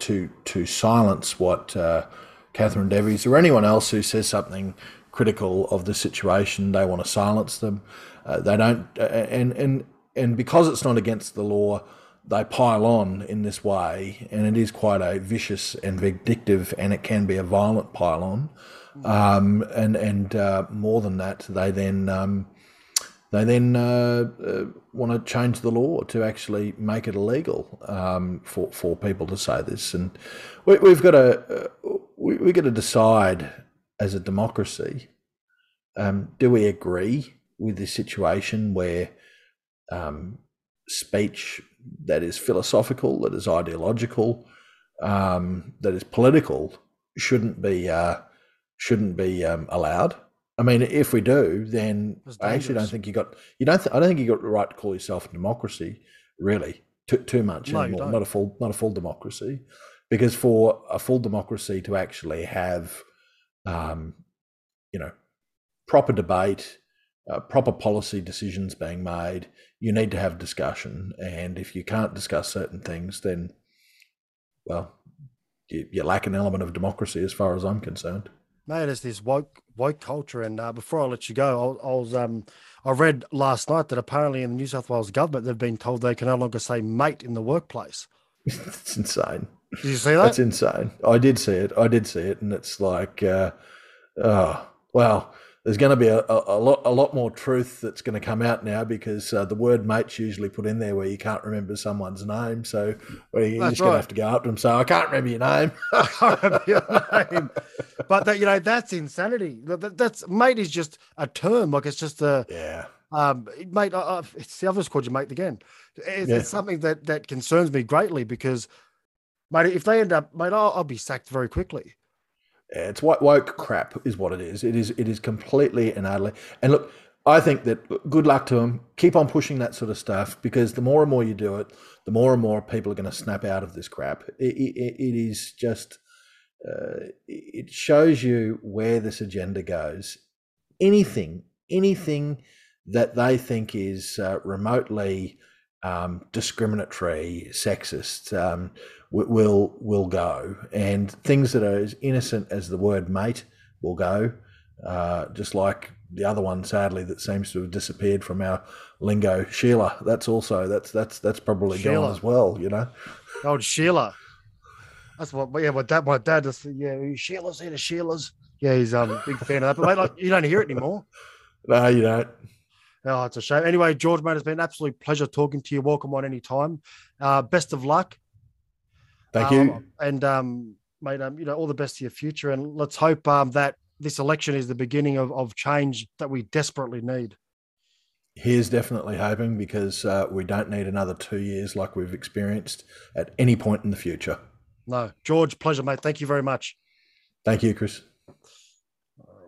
to to silence what uh, Katherine Davies or anyone else who says something critical of the situation. They want to silence them. Uh, they don't, uh, and and and because it's not against the law, they pile on in this way, and it is quite a vicious and vindictive, and it can be a violent pile on. Um, and and uh, more than that, they then um, they then uh, uh, want to change the law to actually make it illegal um, for for people to say this, and we, we've got to uh, we we got to decide as a democracy. Um, do we agree with this situation where um, speech that is philosophical, that is ideological, um, that is political, shouldn't be uh, shouldn't be um, allowed? I mean, if we do, then I actually don't think you got you don't. Th- I don't think you got the right to call yourself a democracy, really, too, too much No, anymore. Not a full, not a full democracy, because for a full democracy to actually have, um, you know, proper debate, uh, proper policy decisions being made, you need to have discussion. And if you can't discuss certain things, then, well, you, you lack an element of democracy, as far as I'm concerned. Mate, it's this woke woke culture. And uh, before I let you go, I, I was um I read last night that apparently in the New South Wales government they've been told they can no longer say mate in the workplace. *laughs* it's insane. Did you see that? That's insane. I did see it. I did see it, and it's like, uh, oh, well, there's going to be a, a, a lot, a lot more truth that's going to come out now because uh, the word "mate's" usually put in there where you can't remember someone's name, so well, you're That's just going to have to go up to them. So I can't remember your name. *laughs* I can't remember your name. But that you know that's insanity. That, that- that's mate is just a term. Like it's just a yeah, um mate. I, I, it's the others called you mate again. It's, Yeah. it's something that that concerns me greatly because, mate, if they end up, mate, I'll, I'll be sacked very quickly. It's white woke crap is what it is. It is it is completely and utterly. And look, I think that good luck to them. Keep on pushing that sort of stuff because the more and more you do it, the more and more people are going to snap out of this crap. It, it, it is just uh, it shows you where this agenda goes. Anything, anything that they think is uh, remotely um, discriminatory, sexist, um, will will go, and things that are as innocent as the word mate will go. Uh, just like the other one, sadly, that seems to have disappeared from our lingo, Sheila. That's also that's that's that's probably Sheila. gone as well. You know. Old Sheila. That's what. Yeah, my dad. My dad just. Yeah, Sheila's here Sheila's. Yeah, he's um big fan of that. But mate, like, you don't hear it anymore. No, you don't. Oh, it's a shame. Anyway, George, mate, it's been an absolute pleasure talking to you. Welcome on any time. Uh, best of luck. Thank Um, you. And um, mate, um, you know, all the best to your future. And let's hope um that this election is the beginning of, of change that we desperately need. Here's definitely hoping because uh, we don't need another two years like we've experienced at any point in the future. No. George, pleasure, mate. Thank you very much. Thank you, Chris.